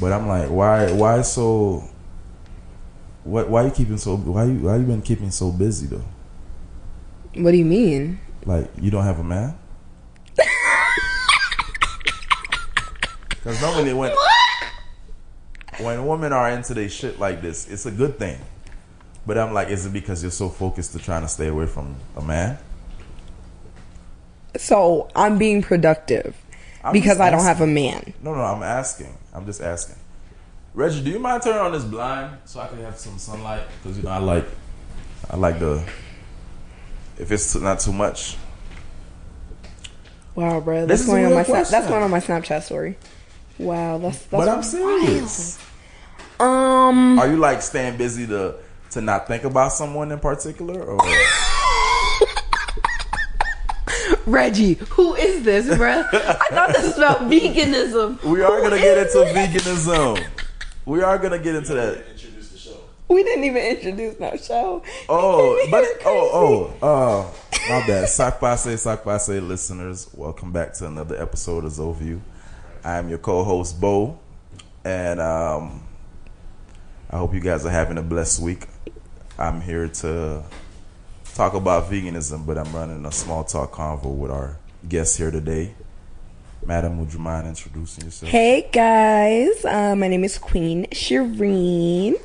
But I'm like, why? Why so? What? Why you keeping so? Why you? Why you been keeping so busy though? What do you mean? Like you don't have a man? Because normally when when women are into their shit like this, it's a good thing. But I'm like, is it because you're so focused to trying to stay away from a man? So I'm being productive I'm because I don't have a man. No, no, I'm asking. I'm just asking. Reggie, do you mind turning on this blind so I can have some sunlight? Because you know I like, I like the. If it's not too much, Wow, bro, This that's going on my question. that's going on my Snapchat story. Wow, that's that's but I'm serious. Um, Are you like staying busy to to not think about someone in particular, or Reggie, who is this, bruh? I thought this was about veganism. we are gonna get into veganism? We are gonna get into that. Introduce the show. We didn't even introduce no show. Oh, but oh, oh, uh, my bad. Sock Passe listeners, welcome back to another episode of Zoview. I am your co-host Bo, and um, I hope you guys are having a blessed week. I'm here to talk about veganism, but I'm running a small talk convo with our guest here today. Madam, would you mind introducing yourself? Hey guys, uh, my name is Queen Shireen.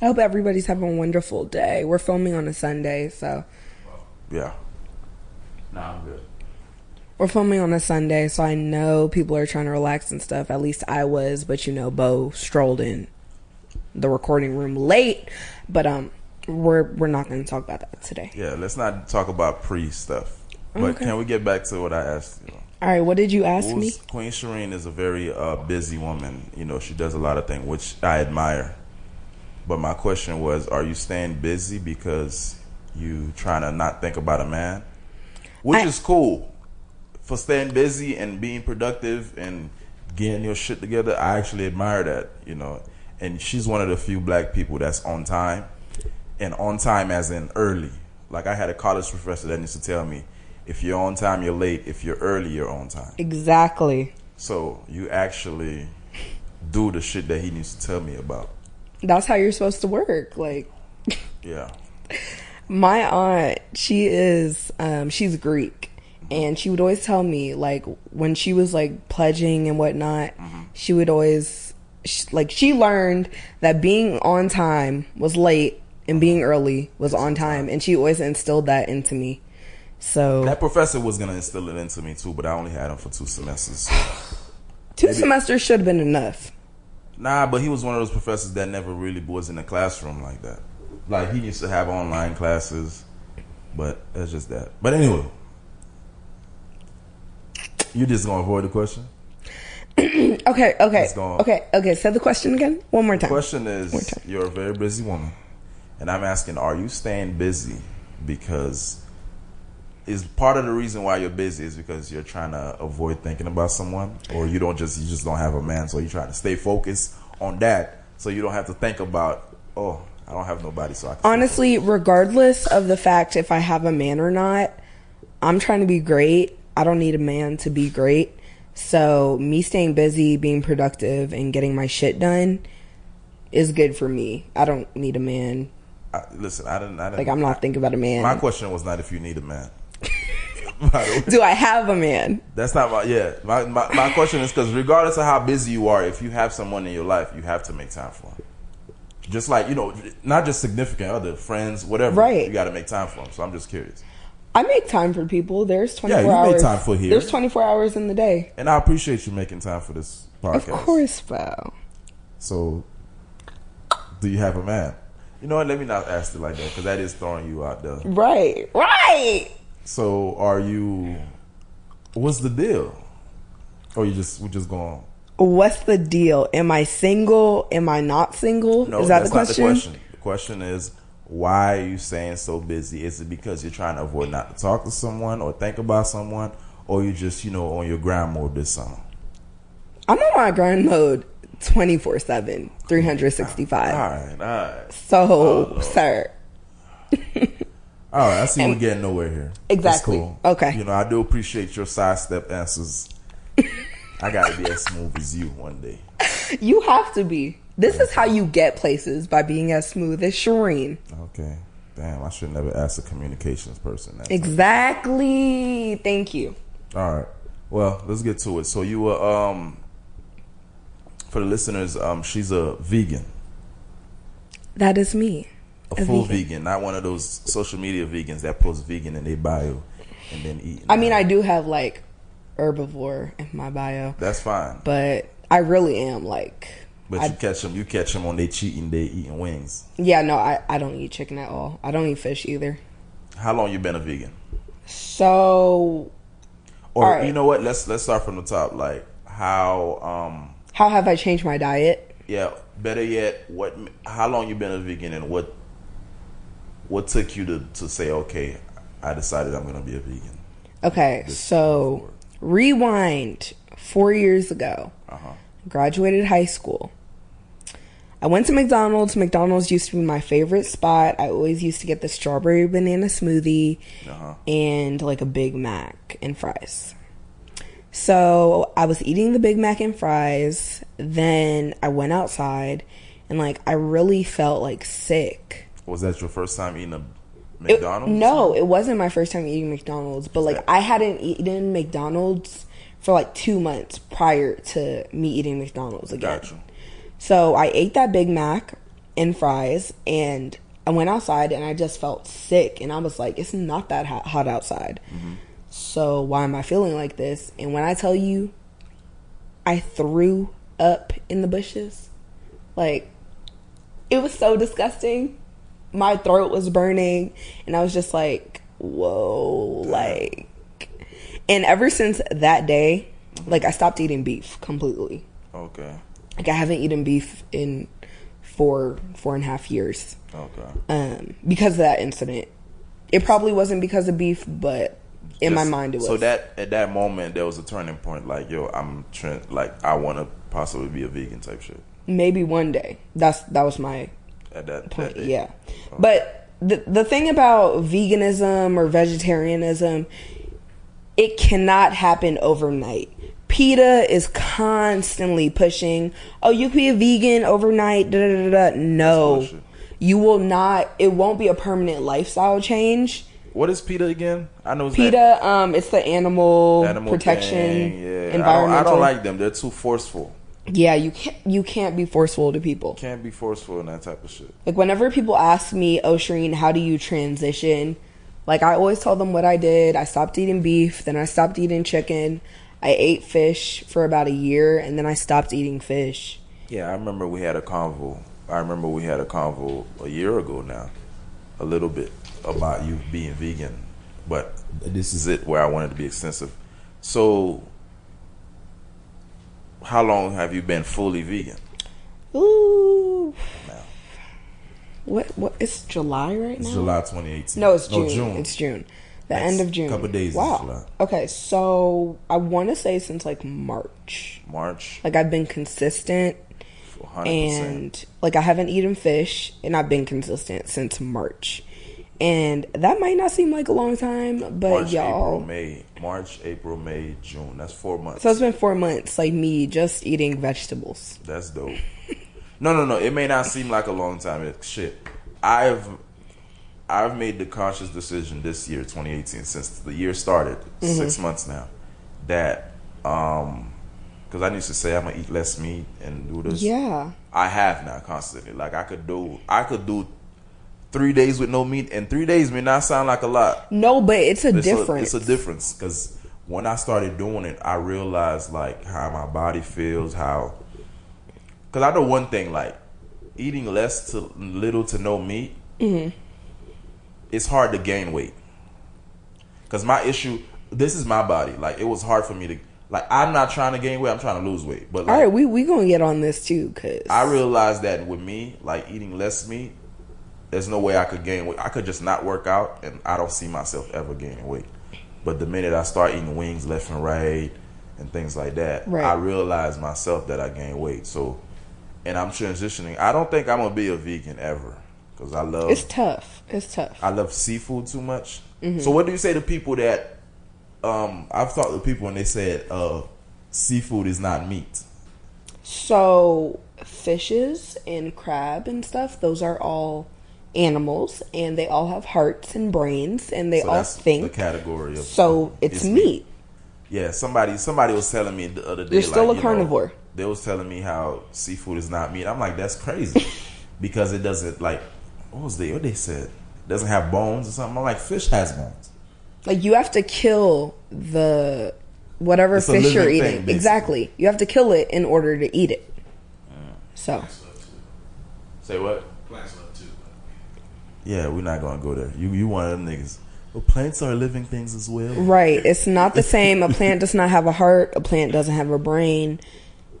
I hope everybody's having a wonderful day. We're filming on a Sunday, so Yeah. Nah, I'm good. we're filming on a Sunday, so I know people are trying to relax and stuff. At least I was, but you know, Bo strolled in the recording room late. But um, we're we're not going to talk about that today. Yeah, let's not talk about pre stuff. But Okay. can we get back to what I asked you? All right, what did you ask me? Queen Shireen is a very uh, busy woman. You know, she does a lot of things, which I admire. But my question was, are you staying busy because you trying to not think about a man? Which I- is cool. For staying busy and being productive and getting your shit together, I actually admire that, you know. And she's one of the few black people that's on time. And on time as in early. Like I had a college professor that used to tell me, if you're on time, you're late. If you're early, you're on time. Exactly. So you actually do the shit that he needs to tell me about. That's how you're supposed to work. Like Yeah. my aunt, she is um she's Greek and she would always tell me like when she was like pledging and whatnot, she would always sh- like she learned that being on time was late and being early was on time and she always instilled that into me. So That professor was gonna instill it into me too, but I only had him for two semesters. two semesters should have been enough. nah, but he was one of those professors that never really was in the classroom like that. Like he used to have online classes, but that's just that. But anyway, you just gonna avoid the question. Okay, okay. Let's go on. Okay, okay. Say the question again. One more time. The question is time. you're a very busy woman and i'm asking are you staying busy because is part of the reason why you're busy is because you're trying to avoid thinking about someone or you don't just you just don't have a man so you try to stay focused on that so you don't have to think about oh i don't have nobody so i Honestly, regardless of the fact if I have a man or not, I'm trying to be great. I don't need a man to be great. So, me staying busy, being productive, and getting my shit done is good for me. I don't need a man. I, listen i didn't i didn't Like, I'm not thinking about a man. my question was not if you need a man By the way. Do I have a man? That's not my yeah. My my, my question is because regardless of how busy you are, if you have someone in your life, you have to make time for them. Just like you know, not just significant other friends, whatever. Right. You got to make time for them. So I'm just curious, I make time for people. There's 24 yeah, you make time for here. There's 24 hours in the day. and I appreciate you making time for this podcast. Of course, Bo. So, do you have a man? You know what? Let me not ask it like that because that is throwing you out there. Right, right. So, are you? What's the deal? Or you just we just going? What's the deal? Am I single? Am I not single? No, is that that's the question? not the question. The question is, why are you saying so busy? Is it because you're trying to avoid not to talk to someone or think about someone, or you just you know on your grind mode this summer? I'm on my grind mode 24 7, 365. All right, all right, So, Oh, sir. all right. I see we're getting nowhere here. Exactly. cool. Okay. You know, I do appreciate your sidestep answers. I gotta be as smooth as you one day. You have to be. This is how you get places by being as smooth as Shireen. Okay. Damn, I should never ask a communications person that. Exactly. Thank you. All right. Well, let's get to it. So you were um for the listeners, um she's a vegan. That is me. A, full vegan. not one of those social media vegans that post vegan in their bio and then eat. I mean, I do have like herbivore in my bio, That's fine. but I really am like. But I- you catch them, you catch them on they cheating day eating wings. Yeah, no, I, I don't eat chicken at all. I don't eat fish either. How long you been a vegan? So, Or right. you know what? Let's let's start from the top. Like how um how have I changed my diet? yeah, better yet, what how long you been a vegan and what what took you to to say okay, I decided I'm going to be a vegan. Okay, so rewind four years ago. Uh-huh. Graduated high school. I went to McDonald's. McDonald's used to be my favorite spot. I always used to get the strawberry banana smoothie Uh-huh. and like a Big Mac and fries. So I was eating the Big Mac and fries. Then I went outside and like I really felt like sick. Was that your first time eating a It- McDonald's? no, it wasn't my first time eating McDonald's, but like I hadn't eaten McDonald's for like two months prior to me eating McDonald's again. Got you. So I ate that Big Mac and fries, and I went outside and I just felt sick, and I was like, it's not that hot, hot outside. Mm-hmm. So why am I feeling like this? And when I tell you, I threw up in the bushes, like it was so disgusting. My throat was burning, and I was just like, whoa, like. And ever since that day, like I stopped eating beef completely. Okay. Like I haven't eaten beef in four four and a half years Okay. um, because of that incident. It probably wasn't because of beef, but in my mind it was. So that at that moment there was a turning point. Like yo, I'm trying. Like I want to possibly be a vegan type shit. maybe one day. That's that was my At that point. that. Yeah, but the the thing about veganism or vegetarianism, it cannot happen overnight. PETA is constantly pushing, "Oh, you can be a vegan overnight." Da, da, da, da. No, you will not. It won't be a permanent lifestyle change. What is PETA again? I know it's PETA, um, it's the animal, animal protection, thing. Yeah, I don't. I don't like them. They're too forceful. Yeah, you can't. You can't be forceful to people. Can't be forceful in that type of shit. Like whenever people ask me, "Oh, Shireen, how do you transition?" Like I always tell them what I did. I stopped eating beef, then I stopped eating chicken. I ate fish for about a year, and then I stopped eating fish. Yeah, I remember we had a convo. I remember we had a convo a year ago now, a little bit about you being vegan, but this is it where I wanted to be extensive. So, how long have you been fully vegan? Ooh, Now, what? What? It's July right now. it's July 2018. No, it's June. It's June. The Next end of June. couple days is Wow. July. Okay, so I want to say since like March. March, Like I've been consistent 100%. and like I haven't eaten fish and I've been consistent since March. And that might not seem like a long time, but March, y'all April, May, March, April, May, June. That's four months. So it's been 4 months like me just eating vegetables. That's dope. no, no, no. It may not seem like a long time. It, shit, I've I've made the conscious decision this year, 2018, since the year started, Mm-hmm. six months now, that um, because I used to say I'm gonna eat less meat and do this. Yeah. I have now constantly. Like I could do, I could do three days with no meat, and three days may not sound like a lot. No, but it's a It's difference. A, it's a difference because when I started doing it, I realized like how my body feels, how. Because I know one thing, like eating less to little to no meat, Mm-hmm. it's hard to gain weight. Because my issue, this is my body. Like it was hard for me to, like I'm not trying to gain weight. I'm trying to lose weight. But like, All right, we we going to get on this too cuz I realized that with me, like eating less meat, there's no way I could gain weight. I could just not work out, and I don't see myself ever gaining weight. But the minute I start eating wings left and right and things like that, Right. I realize myself that I gain weight. So, and I'm transitioning. I don't think I'm gonna be a vegan ever because I love it's tough. It's tough. I love seafood too much. Mm-hmm. So, what do you say to people that? Um, I've talked to people and they said uh, seafood is not meat. So fishes and crab and stuff, those are all animals and they all have hearts and brains and they So all that's think. the category of so it's meat. Yeah, somebody somebody was telling me the other day. You're still like, a you know, carnivore. they was telling me how seafood is not meat. I'm like, that's crazy because it doesn't like what was they what they said it doesn't have bones or something. I'm like, fish has bones. Like you have to kill the whatever It's fish you're eating. thing, exactly. You have to kill it in order to eat it. So Say what? Plants love too. Yeah, we're not gonna go there. You you one of them niggas. Well, plants are living things as well. right, it's not the same. A plant does not have a heart. A plant doesn't have a brain.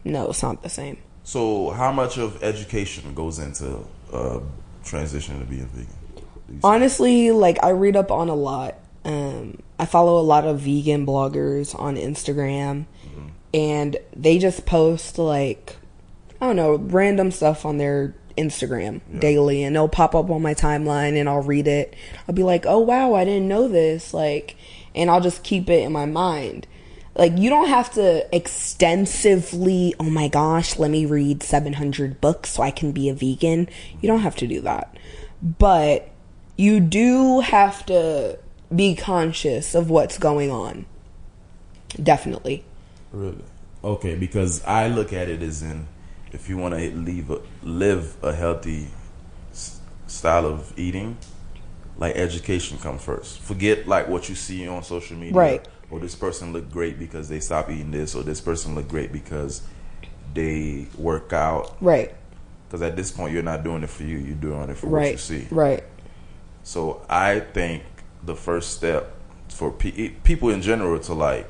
No, it's not the same. So, how much of education goes into uh, transitioning to being vegan? Do you say? Honestly, like I read up on a lot. Um, I follow a lot of vegan bloggers on Instagram, and they just post like I don't know random stuff on their Instagram daily, and it'll pop up on my timeline, and I'll read it. I'll be like, "Oh wow, I didn't know this!" Like, and I'll just keep it in my mind. Like you don't have to extensively. Oh my gosh, let me read seven hundred books so I can be a vegan. You don't have to do that, but you do have to be conscious of what's going on. Definitely. Really? Okay, because I look at it as in if you want to leave a, live a healthy s- style of eating, like education come first. Forget like what you see on social media. Right. Or this person look great because they stop eating this, or this person look great because they work out. Right. Because at this point, you're not doing it for you; you're doing it for what you see. Right. So I think the first step for pe- people in general to like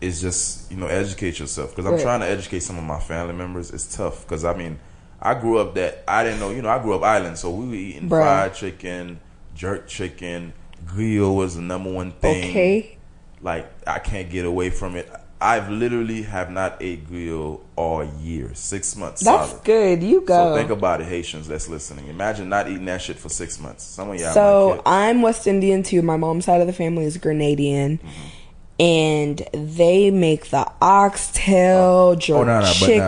is just you know educate yourself because I'm Right. trying to educate some of my family members. It's tough because I mean I grew up that I didn't know you know I grew up island so we were eating Bruh. fried chicken, jerk chicken, grill was the number one thing. Okay. Like I can't get away from it. I've literally have not ate grill all year, six months. That's solid. good. You So go. think about it, Haitians that's listening. Imagine not eating that shit for six months. Some of y'all so. I'm West Indian too. My mom's side of the family is Grenadian. Mm-hmm. And they make the oxtail, jerk Oh no, no, chicken.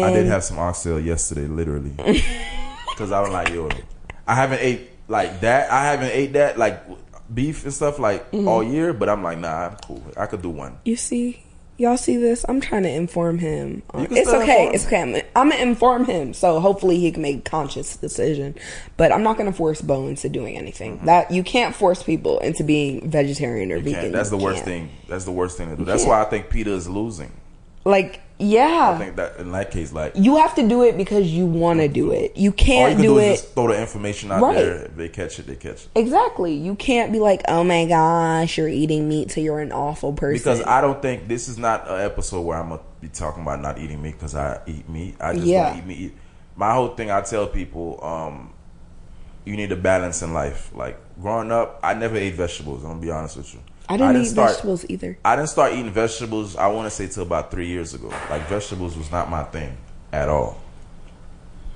now, I did have some oxtail yesterday, literally, because I was like, yo, I haven't ate like that. I haven't ate that like beef and stuff like Mm-hmm. all year. But I'm like, nah, I'm cool. I could do one. You see, y'all see this? I'm trying to inform him. You It's okay. inform It's okay. I'm, I'm gonna inform him, so hopefully he can make a conscious decision. But I'm not gonna force Bo into doing anything. That you can't force people into being vegetarian or Mm-hmm. You vegan. That's You the worst can't. thing. That's the worst thing to do. That's can't. why I think PETA is losing. Like, yeah, I think that in that case, like you have to do it because you want to do it. You all you can't can do, do, it. is just throw the information out Right. there. If they catch it, they catch it. Exactly. You can't be like, oh my gosh, you're eating meat, so you're an awful person. Because I don't think this is not an episode where I'm gonna be talking about not eating meat because I eat meat. I just Yeah. don't eat meat. My whole thing, I tell people, um, you need a balance in life. Like growing up, I never ate vegetables. I'm gonna be honest with you. I didn't, eat start, vegetables either. I didn't start eating vegetables. I want to say till about three years ago. Like vegetables was not my thing at all.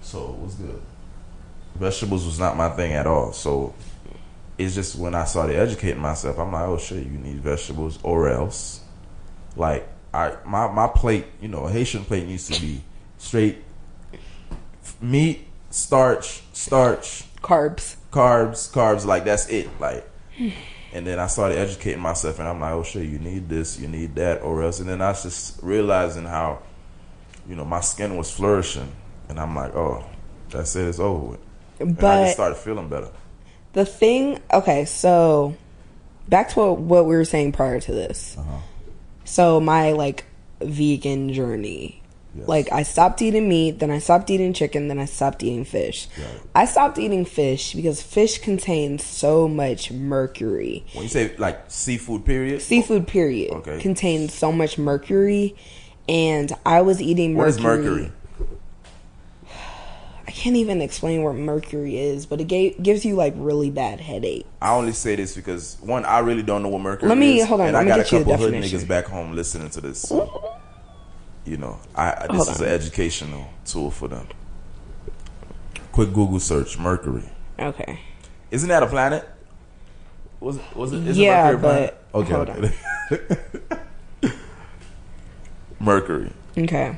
So it was good? Vegetables was not my thing at all. So it's just when I started educating myself, I'm like, oh shit, you need vegetables or else. Like I my my plate, you know, a Haitian plate needs to be straight meat, starch, starch, Carbs. carbs, carbs, like that's it. Like and then I started educating myself and I'm like, oh shit, you need this, you need that, or else and then I was just realizing how, you know, my skin was flourishing and I'm like, oh, that's it, it's over with. And I just started feeling better. the thing, okay, so back to what, what we were saying prior to this. Uh-huh. So my like vegan journey. Yes. Like I stopped eating meat, then I stopped eating chicken, then I stopped eating fish. Right. I stopped eating fish because fish contains so much mercury. When you say like seafood period, Seafood period Okay. contains so much mercury and I was eating what mercury. is mercury? I can't even explain what mercury is, but it ga- gives you like really bad headache. I only say this because one, I really don't know what mercury Let me- is. hold on, and I got a couple hood niggas back home listening to this. So, you know, I, I this Hold is on. an educational tool for them. Quick Google search Mercury. Okay. Isn't that a planet? Was it? Was it? Is Yeah, Mercury a planet? but- okay. okay. Mercury. Okay.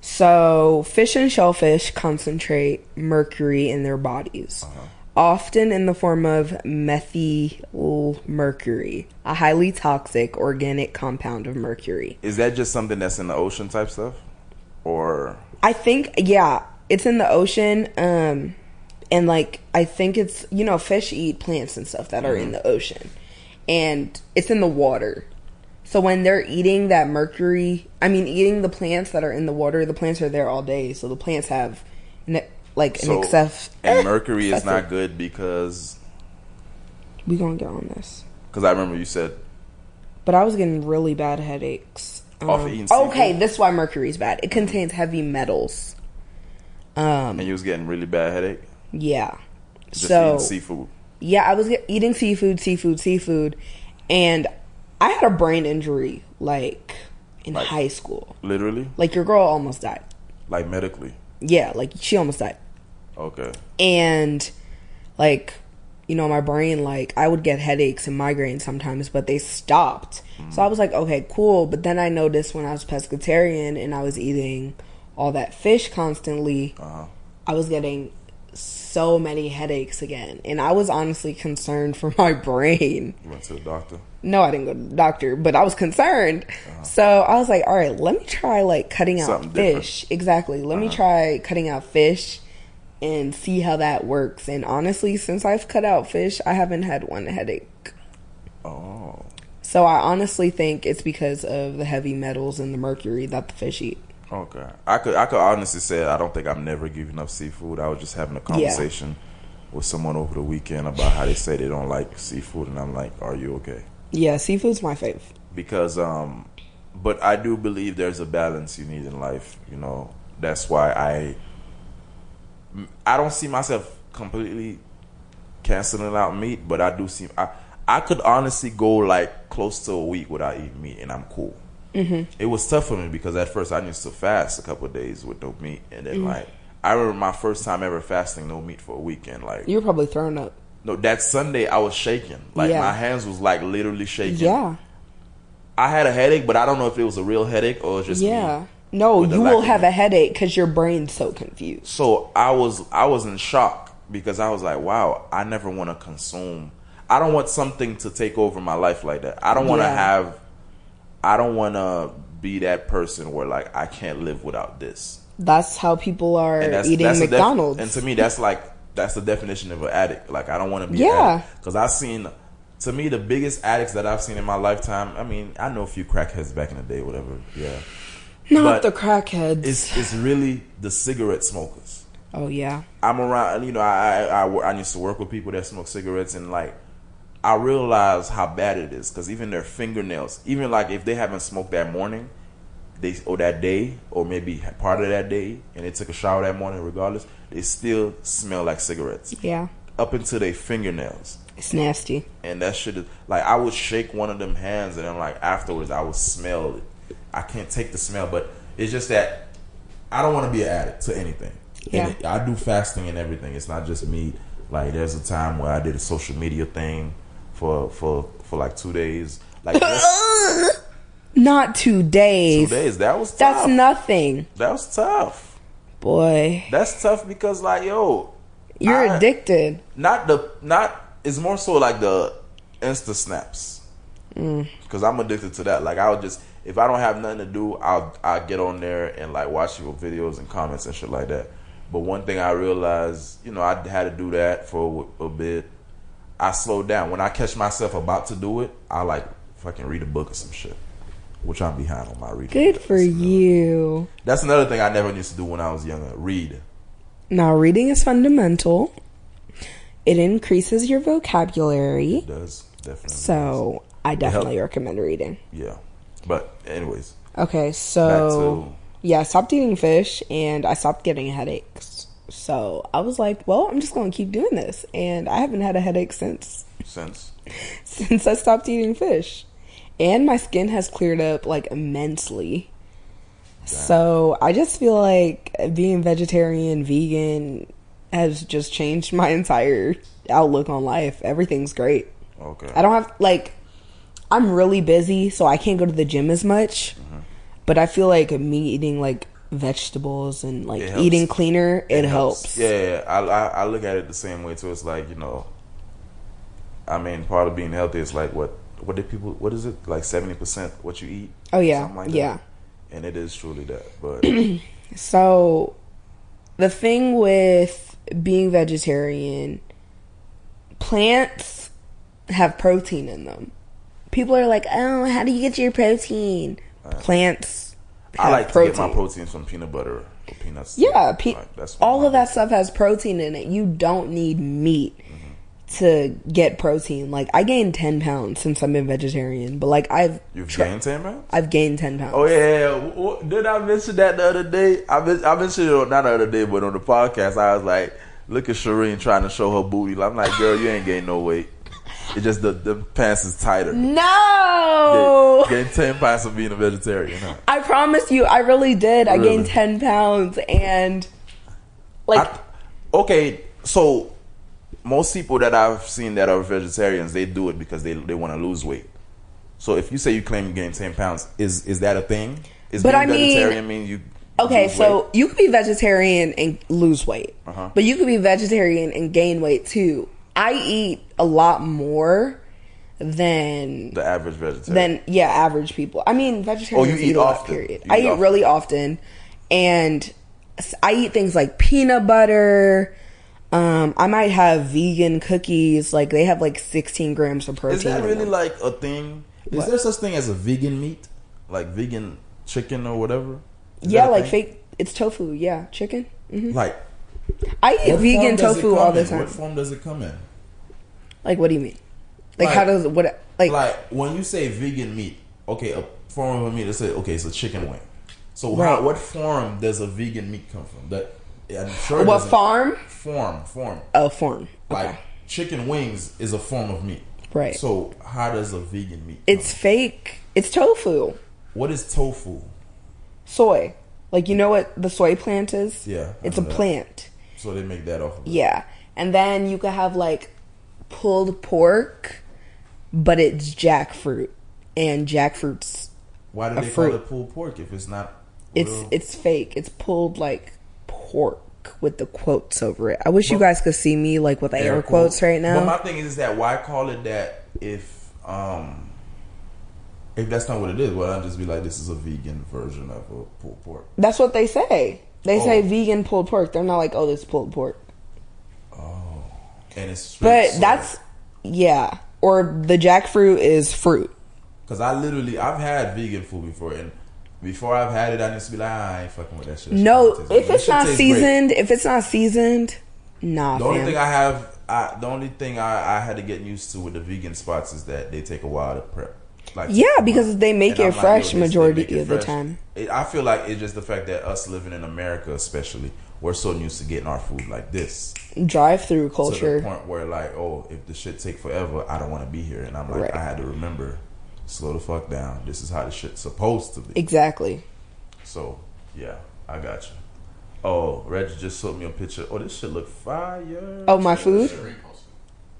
So, fish and shellfish concentrate mercury in their bodies, uh-huh. Often in the form of methyl mercury, a highly toxic organic compound of mercury. Is that just something that's in the ocean type stuff, or I think, yeah, it's in the ocean. Um, and like, I think it's, you know, fish eat plants and stuff that are in the ocean. And it's in the water. So when they're eating that mercury, I mean, eating the plants that are in the water, the plants are there all day. So the plants have, an, like, an so? excess. and mercury is not good because We gonna get on this. because I remember you said But I was getting really bad headaches. Off Um, eating okay, this is why mercury is bad. It contains heavy metals. Um, and you was getting really bad headache yeah. just so eating seafood. yeah, I was get- eating seafood, seafood, seafood, and I had a brain injury like in Like- high school. Literally, Like your girl almost died. like medically. Yeah, like she almost died. Okay. And like you know, my brain like I would get headaches and migraines sometimes, but they stopped. So I was like, okay, cool. But then I noticed when I was pescatarian and I was eating all that fish constantly, Uh-huh. I was getting so many headaches again. And I was honestly concerned for my brain. You went to the doctor. No, I didn't go to the doctor, but I was concerned. So I was like, all right, let me try like cutting out Uh-huh. Something different. Uh-huh. fish. Exactly. Let me try cutting out fish and see how that works. And honestly, since I've cut out fish, I haven't had one headache. Oh. So I honestly think it's because of the heavy metals and the mercury that the fish eat. Okay. I could I could honestly say I don't think I'm never giving up seafood. I was just having a conversation with someone over the weekend about how they say they don't like seafood and I'm like, Are you okay? Yeah, seafood's my fave. Because um but I do believe there's a balance you need in life, you know. That's why I I don't see myself completely canceling out meat, but I do see I I could honestly go like close to a week without eating meat and I'm cool. Mm-hmm. It was tough for me because at first I used to fast a couple of days with no meat, and then like I remember my first time ever fasting no meat for a weekend. Like you were probably throwing up. no, that Sunday I was shaking, like Yeah. my hands was like literally shaking. Yeah. I had a headache, but I don't know if it was a real headache or just Yeah. me. No, you will have a headache because your brain's so confused. So I was I was in shock because I was like, wow, I never want to consume. I don't want something to take over my life like that. I don't want to Yeah. have. I don't want to be that person where like I can't live without this. That's how people are that's eating that's a def- McDonald's. and to me, that's like that's the definition of an addict. Like I don't want to be. Yeah. Because I've seen. To me, the biggest addicts that I've seen in my lifetime. I mean, I know a few crackheads back in the day, whatever. Yeah. Not but the crackheads. It's it's really the cigarette smokers. oh yeah. I'm around, you know, I, I, I, I used to work with people that smoke cigarettes and like, I realize how bad it is because even their fingernails, even like if they haven't smoked that morning, they or that day or maybe part of that day and they took a shower that morning, regardless, they still smell like cigarettes Yeah. up into their fingernails. It's nasty. And that shit is like I would shake one of them hands and then like afterwards I would smell it. I can't take the smell, but it's just that I don't want to be an addict to anything. Yeah. And I do fasting and everything. It's not just me. Like there's a time where I did a social media thing for for for like two days. Like Not two days. two days. That was tough. That's nothing, that was tough. boy. That's tough because like yo, You're I- addicted. not the not it's more so like the insta snaps Mm. because i'm addicted to that like i'll just if i don't have nothing to do i'll i'll get on there and like watch your videos and comments and shit like that. But one thing i realized you know i had to do that for a, a bit. I slowed down. When i catch myself about to do it i like fucking read a book or some shit which i'm behind on my reading. Good for That's another- you. that's another thing i never used to do when i was younger read. Now, reading is fundamental. It increases your vocabulary. it does definitely So, I definitely recommend reading. yeah but anyways Okay, so yeah, I stopped eating fish and I stopped getting headaches. So I was like, well, I'm just going to keep doing this, and I haven't had a headache since since since I stopped eating fish, and my skin has cleared up like immensely. So I just feel like being vegetarian, vegan has just changed my entire outlook on life. Everything's great. Okay. I don't have like I'm really busy, so I can't go to the gym as much. Mm-hmm. But I feel like me eating like vegetables and like eating cleaner, it, helps. Yeah, yeah, I, I I look at it the same way too. It's like you know, I mean, part of being healthy is like what what did people what is it like seventy percent what you eat? Oh, yeah, like yeah. And it is truly that, but So, the thing with being vegetarian, plants have protein in them. People are like, "Oh, how do you get your protein?" Uh, Plants have I like protein. to get my protein from peanut butter or peanuts. Yeah, pe- Like, that's all of that stuff has protein in it. You don't need meat mm-hmm. to get protein. Like I gained ten pounds since I've been vegetarian, but like I've You've tra- gained ten pounds. I've gained ten pounds. Oh yeah, yeah, yeah. W- w- did I mention that the other day? I men- I mentioned it on, not the other day, but on the podcast. I was like, look at Shireen trying to show her booty. I'm like, girl, you ain't gained no weight. It's just the the pants is tighter. No, Gain ten pounds of being a vegetarian. Huh? I promise you, I really did. I gained ten pounds, and like I- okay, so most people that I've seen that are vegetarians, they do it because they they want to lose weight. So if you say you claim you gained ten pounds, is is that a thing? Is But being I mean- vegetarian mean you? Okay, so weight? you could be vegetarian and lose weight, Uh-huh. but you could be vegetarian and gain weight too. I eat a lot more than the average vegetarian. than yeah average people. I mean, vegetarians Oh, you eat a lot. often. Period. You I eat eat often. really often, and I eat things like peanut butter. Um, I might have vegan cookies. Like they have like 16 grams of protein. Is that really them. like a thing? Is What? there such thing as a vegan meat, like vegan chicken or whatever? Is yeah, like thing? fake. It's tofu. Yeah, chicken. hmm Like I eat vegan form does it tofu all the time. What form does it come in? Like, what do you mean? Like, Like- how does what? Like, Like when you say vegan meat, okay, a form of a meat. Let's say okay, it's a chicken wing. So Right. how, what form does a vegan meat come from? That I'm sure. what farm? Form, form. Oh, farm. Like Okay. chicken wings is a form of meat. Right. So how does a vegan meat? It's fake. It's tofu. what is tofu? Soy. Like, you know what the soy plant is? Yeah, I It's a that. plant. So they make that off of it. Yeah. And then you could have like pulled pork, but it's jackfruit. And jackfruit's Why do they fruit. call it pulled pork if it's not? it's real? it's fake. It's pulled like pork with the quotes over it. I wish you guys could see me like with the air, quotes right now. But my thing is, is that why call it that if um if that's not what it is? Why not just be like this is a vegan version of a pulled pork? That's what they say. They say Oh. vegan pulled pork. They're not like, oh, this pulled pork. And it's But that's yeah. Or the jackfruit is fruit. because I literally I've had vegan food before and. Before I've had it, I used to be like, ah, I ain't fucking with that shit. No, if good. it's not tastes great. seasoned, if it's not seasoned, nah, The only fam. thing I have, I, the only thing I, I had to get used to with the vegan spots is that they take a while to prep. Like Yeah, because they make it like, fresh they majority it of the time. It, I feel like it's just the fact that us living in America, especially, we're so used to getting our food like this Drive through culture. to the point where like, oh, if the shit take forever, I don't want to be here, and I'm like, Right. I had to remember, slow the fuck down. This is how the shit's supposed to be. Exactly. So yeah, I got you. Oh, Reggie just showed me a picture. Oh, this shit look fire. Oh, my food?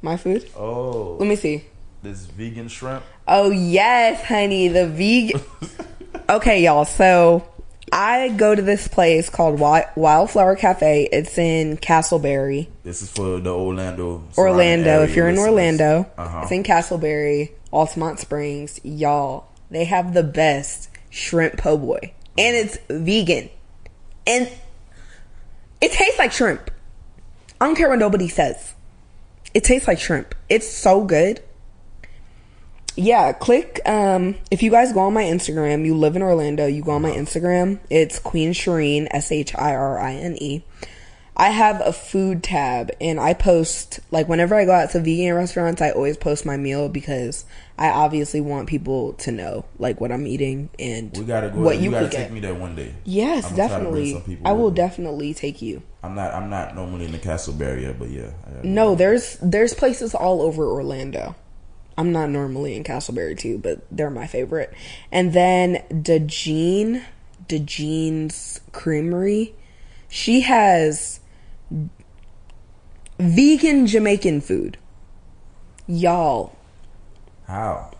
My food? Oh, Let me see. this vegan shrimp. Oh yes, honey, the vegan. okay, y'all. So I go to this place called Wildflower Cafe. It's in Casselberry, This is for the Orlando. Orlando. If you're in listeners. Orlando, Uh-huh. it's in Casselberry, Altamonte Springs. Y'all, they have the best shrimp po' boy, and it's vegan, and it tastes like shrimp. I don't care what nobody says. It tastes like shrimp. It's so good. Yeah, click. Um, if you guys go on my Instagram, you live in Orlando, you go on my Instagram. It's Queen Shireen, S H I R I N E. I have a food tab, and I post like whenever I go out to vegan restaurants, I always post my meal because I obviously want people to know like what I'm eating and We gotta go. what you you gotta could take get. me there one day. Yes, I'ma try to bring definitely. I will definitely take you. I'm not. I'm not normally in the Casselberry area, but yeah. No, there's there's places all over Orlando. I'm not normally in Casselberry too, but they're my favorite. And then DeJean, DeJean's Creamery, she has vegan Jamaican food. Y'all, How?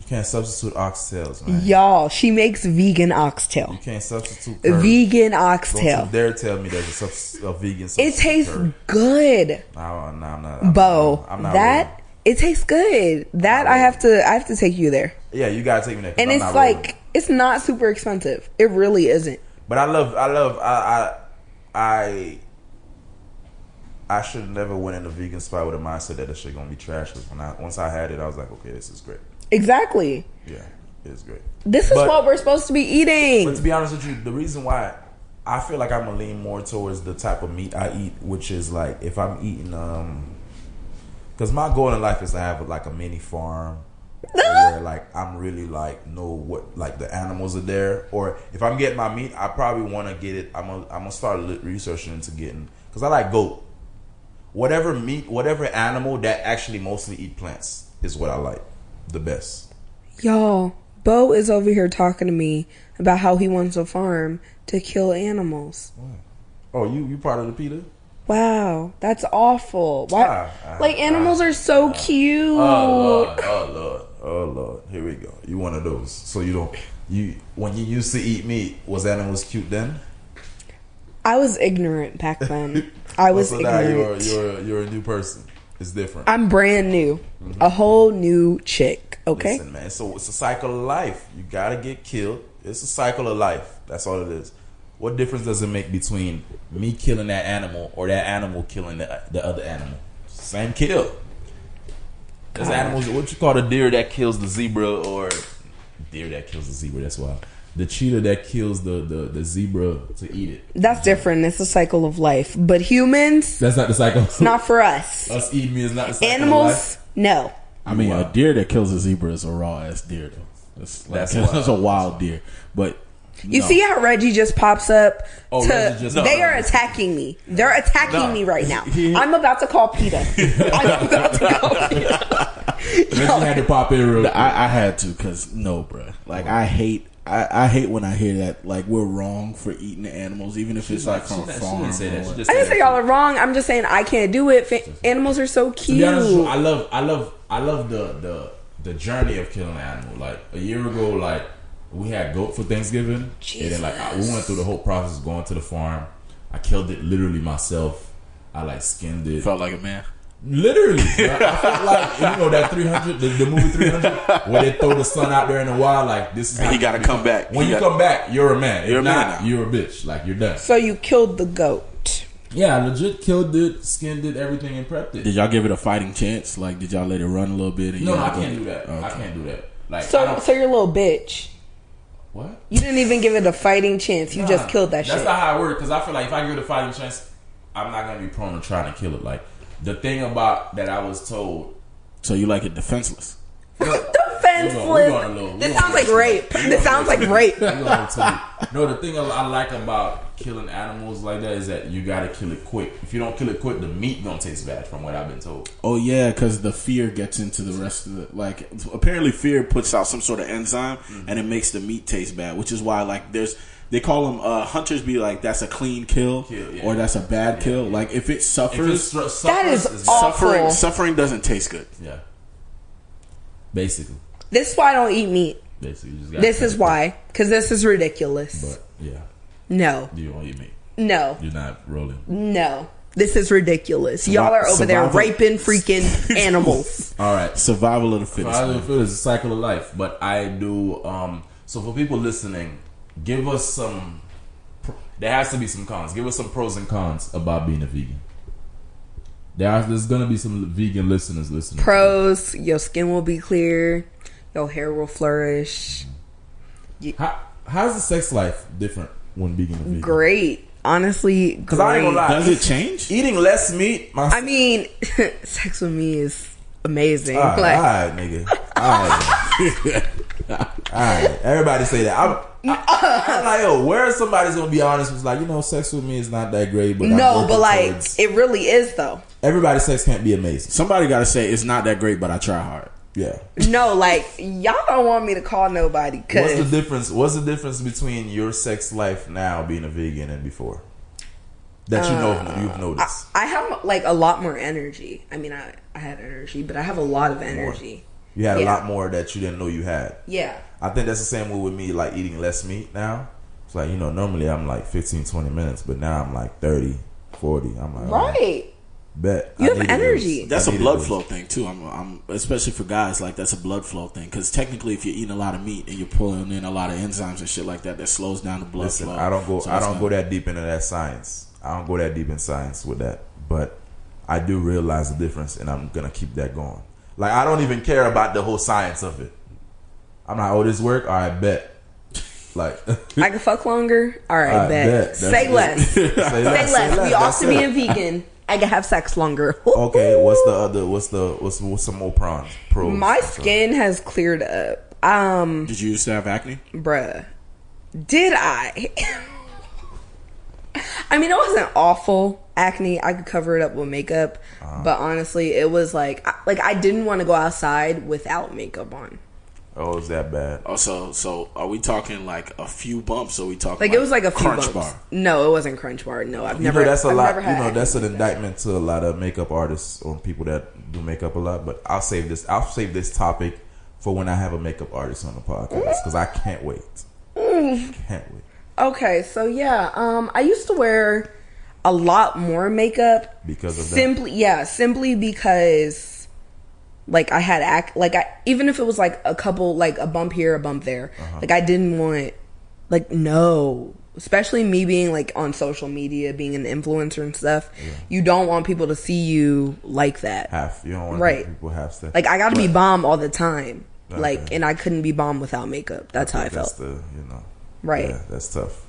You can't substitute oxtails, man. Y'all, she makes vegan oxtail. You can't substitute curry. Vegan Don't oxtail. you dare tell me there's a, subs- a vegan It tastes curry. good, No, no, I'm not. I'm Bo. not- I'm not that rolling. It tastes good. That I have to I have to take you there. Yeah, you gotta take me there. And it's like rolling. it's not super expensive. It really isn't. But I love, I love, I, I, I, I should never went in a vegan spot with a mindset that this shit gonna be trash. Because when I once I had it, I was like, okay, this is great. Exactly. Yeah, it's great. This is But- what we're supposed to be eating. But to be honest with you, the reason why I feel like I'm gonna lean more towards the type of meat I eat, which is like if I'm eating, um, because my goal in life is to have like a mini farm where like I'm really like know what like the animals are there, or if I'm getting my meat, I probably want to get it. I'm gonna I'm gonna start researching into getting because I like goat. Whatever meat, whatever animal that actually mostly eat plants is what I like the best. Y'all, Bo is over here talking to me about how he wants a farm to kill animals. What? Oh, you you part of the PETA? Wow, that's awful. Why? Ah, ah, like animals are so cute. Oh lord, oh lord, oh lord. Here we go. You one of those. So you don't you when you used to eat meat, was animals cute then? I was ignorant back then. I was so now you're ignorant. you're you're a new person. It's different. I'm brand new, a whole new chick. Okay, Listen, man. So it's a cycle of life. You gotta get killed. It's a cycle of life. That's all it is. What difference does it make between me killing that animal or that animal killing the, the other animal? Same kill. There's animals. What you call the deer that kills the zebra or deer that kills the zebra? That's wild. The cheetah that kills the, the, the zebra to eat it. that's different. It's a cycle of life. But humans, That's not the cycle. not for us. Us eating me is not the cycle of Animals, life. no. I mean, Wow. a deer that kills a zebra is a raw ass deer, though. That's, like, That's that's, a wild deer. But You no. see how Reggie just pops up? Oh, to, Reggie just- they no, are no. attacking me. They're attacking No. me right now. I'm about to call PETA. I'm about to call PETA. Reggie had to pop in real quick. I, I had to because no, bruh. Like I hate. I, I hate when I hear that like we're wrong for eating animals, even if it's like from a farm. or what. I didn't say y'all are wrong. I'm just saying I can't do it. Fa- Animals are so To be honest, cute. I love, I love, I love the the the journey of killing an animal. Like a year ago, like we had goat for Thanksgiving, and then like I, we went through the whole process of going to the farm. I killed it literally myself. I like skinned it. Felt like a man. Literally, bro. I felt like you know that three hundred, the, the movie three hundred, where they throw the son out there in the wild. Like this is he you gotta come back. When He you got- come back, you're a man. You're a man not, now. you're a bitch. Like you're done. So you killed the goat. Yeah, I legit killed it, skinned it, everything, and prepped it. Did y'all give it a fighting chance? Like, did y'all let it run a little bit? and No, no, I can't do that. I can't do that. Like So so you're a little bitch. What? You didn't even give it a fighting chance. You just killed that That's shit. not how it works. Because I feel like if I give it a fighting chance, I'm not gonna be prone to trying to kill it. Like the thing about that I was told. So you like it defenseless? Defenseless. We're going- going this sounds like rape. This sounds like rape. You know what I'm telling you. No, the thing I like about killing animals like that is that you gotta kill it quick. If you don't kill it quick, the meat gonna taste bad. From what I've been told. Oh yeah, because the fear gets into the rest of the like. Apparently, fear puts out some sort of enzyme, Mm-hmm. and it makes the meat taste bad. Which is why like there's they call them uh, hunters. Be like that's a clean kill, Kill, yeah. or that's a bad kill. yeah. Like if it If suffers, it's su- suffers, That is it's- awful. suffering suffering doesn't taste good. Yeah. Basically, This is why I don't eat meat. basically, you just gotta This is it why. Because this is ridiculous. But yeah, No. you don't eat meat. No. You're not rolling. No. This is ridiculous. Y'all are over there raping freaking animals. All right. Survival of the fittest. I man. don't is a cycle of life, but I do. Um, so for people listening, give us some. There has to be some cons. Give us some pros and cons about being a vegan. There are, there's gonna be some vegan listeners listening. Pros, your skin will be clear, your hair will flourish. How, how's the sex life different when vegan and vegan? Great. Honestly, Because I ain't gonna lie. Does it change? Eating less meat, my I mean, sex with me is amazing. All right, like, all right, nigga. All right. all right. Everybody say that. I'm, I, I'm like, yo, where somebody's gonna be honest? Was like, you know, sex with me is not that great, but no, working but like, towards- it really is though. everybody's sex can't be amazing. Somebody got to say it's not that great, but I try hard. Yeah. No, like, y'all don't want me to call nobody Cause What's the difference? What's the difference between your sex life now being a vegan and before? That you know uh, you've noticed. I have like a lot more energy. I mean, I, I had energy, but I have a lot of energy. You had a lot more that you didn't know you had. Yeah. I think that's the same way with me, like eating less meat now. It's like, you know, normally I'm like 15, 20 minutes, but now I'm like 30, 40. I'm like, oh, Right. Bet. You I have energy. those. That's I a blood those. flow thing too. I'm, I'm especially for guys like that's a blood flow thing because technically, if you're eating a lot of meat and you're pulling in a lot of enzymes and shit like that, that slows down the blood Listen, flow. I don't go. So I don't not- go that deep into that science. I don't go that deep in science with that. But I do realize the difference, and I'm gonna keep that going. Like I don't even care about the whole science of it. I'm like, oh, this work. All right, bet. Like, I can fuck longer. All right, I bet. bet. That's Say less. say Say less. less. We less. also That's being it. vegan. I can have sex longer. Okay, what's the other? What's the what's, what's some more pros? Pros. My skin has cleared up. Um, Did you used to have acne? bruh. Did I? I mean, it wasn't awful acne. I could cover it up with makeup, Uh-huh. but honestly, it was like like I didn't want to go outside without makeup on. Oh, is that bad? Also, so so are we talking like a few bumps? Or are we talking Like, it was like a few crunch bumps. bar? No, it wasn't crunch bar. No, I've You never. know that's a I've lot. You know that's an like that. indictment to a lot of makeup artists or people that do makeup a lot. But I'll save this. I'll save this topic for when I have a makeup artist on the podcast because I can't wait. Mm. Can't wait Okay, so yeah, um, I used to wear a lot more makeup because of that. simply, yeah, simply because like I had act like I even if it was like a couple like a bump here, a bump there, Uh-huh. like I didn't want like no, especially me being like on social media, being an influencer and stuff. You don't want people to see you like that. half. You don't want Right. people half stuff. Like I got to be bomb all the time. Like and I couldn't be bomb without makeup. That's how I that's felt. the you know. Right. Yeah, that's tough.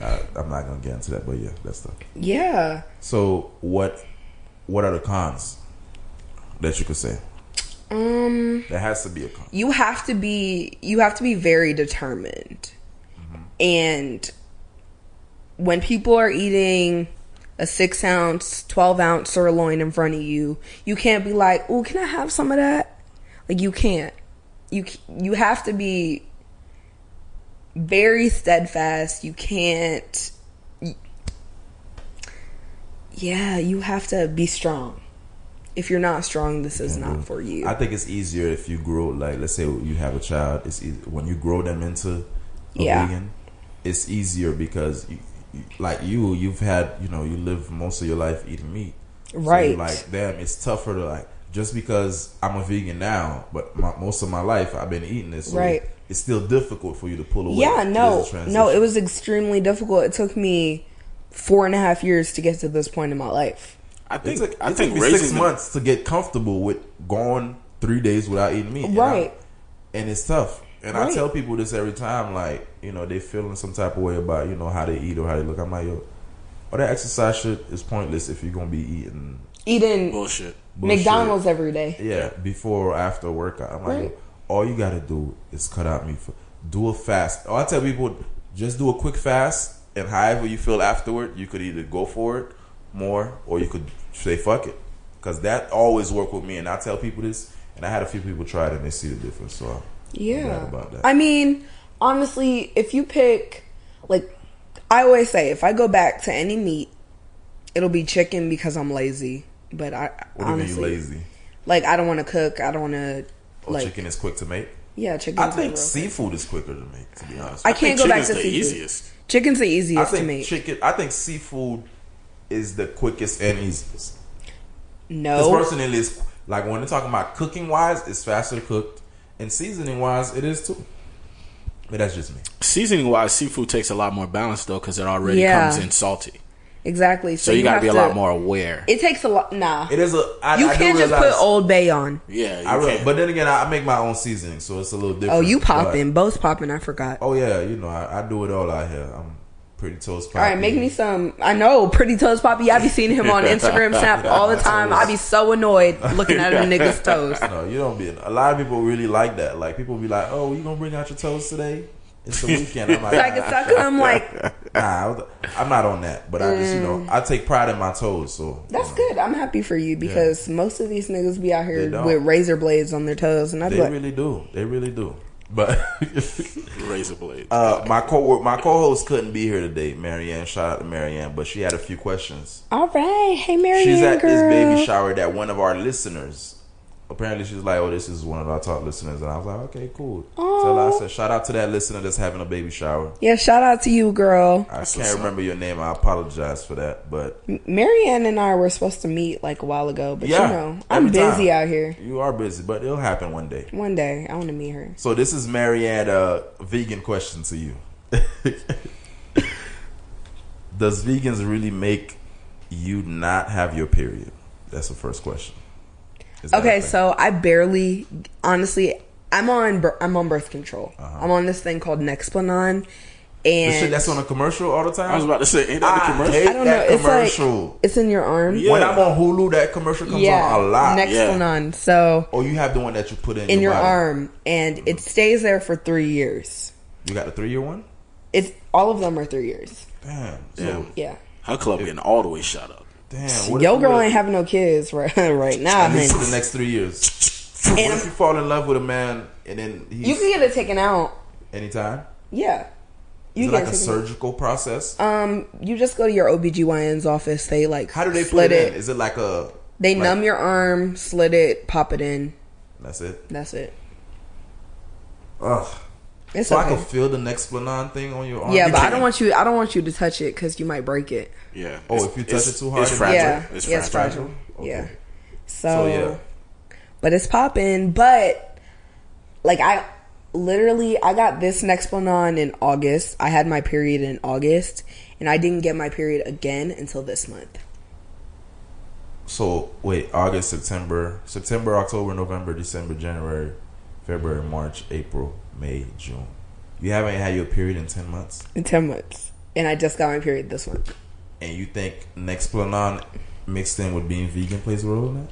I, I'm not gonna get into that, but yeah, that's tough. Yeah. So what? What are the cons that you could say? Um There has to be a con. you have to be you have to be very determined. And when people are eating a six ounce 12 ounce sirloin in front of you you can't be like oh can i have some of that? Like you can't. You you have to be very steadfast. You can't yeah you have to be strong if you're not strong this is not mm-hmm. for you I think it's easier if you grow like let's say you have a child. It's easy, when you grow them into a Yeah. vegan. It's easier because you, you, like you, you've had you know you live most of your life eating meat, So Right. like damn, it's tougher to like just because I'm a vegan now, but my, most of my life I've been eating this. So Right. It's still difficult for you to pull away. Yeah, no, no, it was extremely difficult. It took me four and a half years to get to this point in my life. I It think took, I it think took me six them- months to get comfortable with going three days without eating meat. And Right. I- And, it's tough. And I tell people this every time, like, you know, they feeling some type of way about, you know, how they eat or how they look. I'm like, yo, all that exercise shit is pointless if you're going to be eating Eating bullshit. bullshit. McDonald's every day. Yeah, before or after workout. I'm like, Right. yo, all you got to do is cut out meat. For, do a fast. Oh, I tell people, just do a quick fast. And however you feel afterward, you could either go for it more or you could say fuck it. Because that always worked with me. And I tell people this. And I had a few people try it and they see the difference. So I'm Yeah. glad about that. I mean, honestly, if you pick, like, I always say, if I go back to any meat, it'll be chicken because I'm lazy. But I what do you mean honestly, you lazy? like, I don't want to cook. I don't want to, Oh, like, chicken is quick to make? yeah, chicken. I think seafood is quicker to make, to be honest. I can't go back to the seafood. easiest. Chicken's the I easiest to think make. chicken. I think seafood is the quickest and easiest. Because no, personally, it's like when they're talking about cooking wise, it's faster cooked, and seasoning wise, it is too. But that's just me. Seasoning wise, seafood takes a lot more balance though because it already Yeah. comes in salty. exactly. So, you, got to be a lot more aware. It takes a lot. Nah, It is a. I, you I can't just put Old Bay on. yeah, you I re- can't. but then again, I make my own seasoning, so it's a little different. Oh, you But- popping, both popping. I forgot. Oh yeah, you know I, I do it all out here. I'm pretty toast. All right, make me some. I know, pretty toes poppy. I be seeing him on Instagram Snap all the time. I be so annoyed looking at a nigga's toes. No, you don't be. A lot of people really like that. Like people be like, "Oh, you gonna bring out your toes today? It's the weekend." I'm like, So I can suck them. Like Nah, I'm not on that. But I just, you know, mm. I take pride in my toes. So that's you know, good. I'm happy for you because most of these niggas be out here with razor blades on their toes, and I They like, really do. They really do. But razor blade. uh, my co my co-host couldn't be here today, Marianne. Shout out to Marianne, but she had a few questions. "All right, hey Marianne, She's at girl." this baby shower that one of our listeners apparently she's like, "Oh, this is one of our top listeners," and I was like, "Okay, cool." So I said, "Shout out to that listener that's having a baby shower." Yeah, shout out to you, girl. I what's can't up. remember your name. I apologize for that, but Marianne and I were supposed to meet like a while ago, but yeah, you know, I'm busy time. out here. You are busy, but it'll happen one day. One day, I want to meet her. So this is Marianne, a vegan question to you. Does vegans really make you not have your period? That's the first question. Is that a Okay, so I barely, honestly, I'm on I'm on birth control. Uh-huh. I'm on this thing called Nexplanon, the and shit that's on a commercial all the time. I was about to say, ain't that the I commercial? hate I don't know. that It's like it's in your arm. Yeah. When I'm on Hulu, that commercial comes Yeah, on a lot. Nexplanon. So Oh, you have the one that you put in, in your body. arm, and it stays there for three years. You got the three year one. It's all of them are three years. Damn. So Damn. Yeah. Her club getting all the way shot up. Damn. What Yo, girl ain't having no kids right right now. at least for the next three years. And what if you fall in love with a man and then he's you can get it taken out. anytime? Yeah. Is You it like a taken out. surgical process? Um, you just go to your OBGYN's office. They like How do they put slit it in? Is it like a? They like- numb your arm, slit it, pop it in. That's it. That's it. Ugh. It's so I can feel the Nexplanon thing on your arm. yeah, You but I can't- don't want you. I don't want you to touch it because you might break it. Yeah. Oh, It's- if you touch it too hard, it's fragile. Yeah, It's yeah, it's fragile. fragile. Okay. Yeah. So, So, yeah. but it's popping. But like I literally, I got this Nexplanon in August. I had my period in August, and I didn't get my period again until this month. So wait, August, September, September, October, November, December, January, February, March, April, May, June. You haven't had your period in ten months, In ten months, and I just got my period this month. and you think Nexplanon mixed in with being vegan plays a role in that,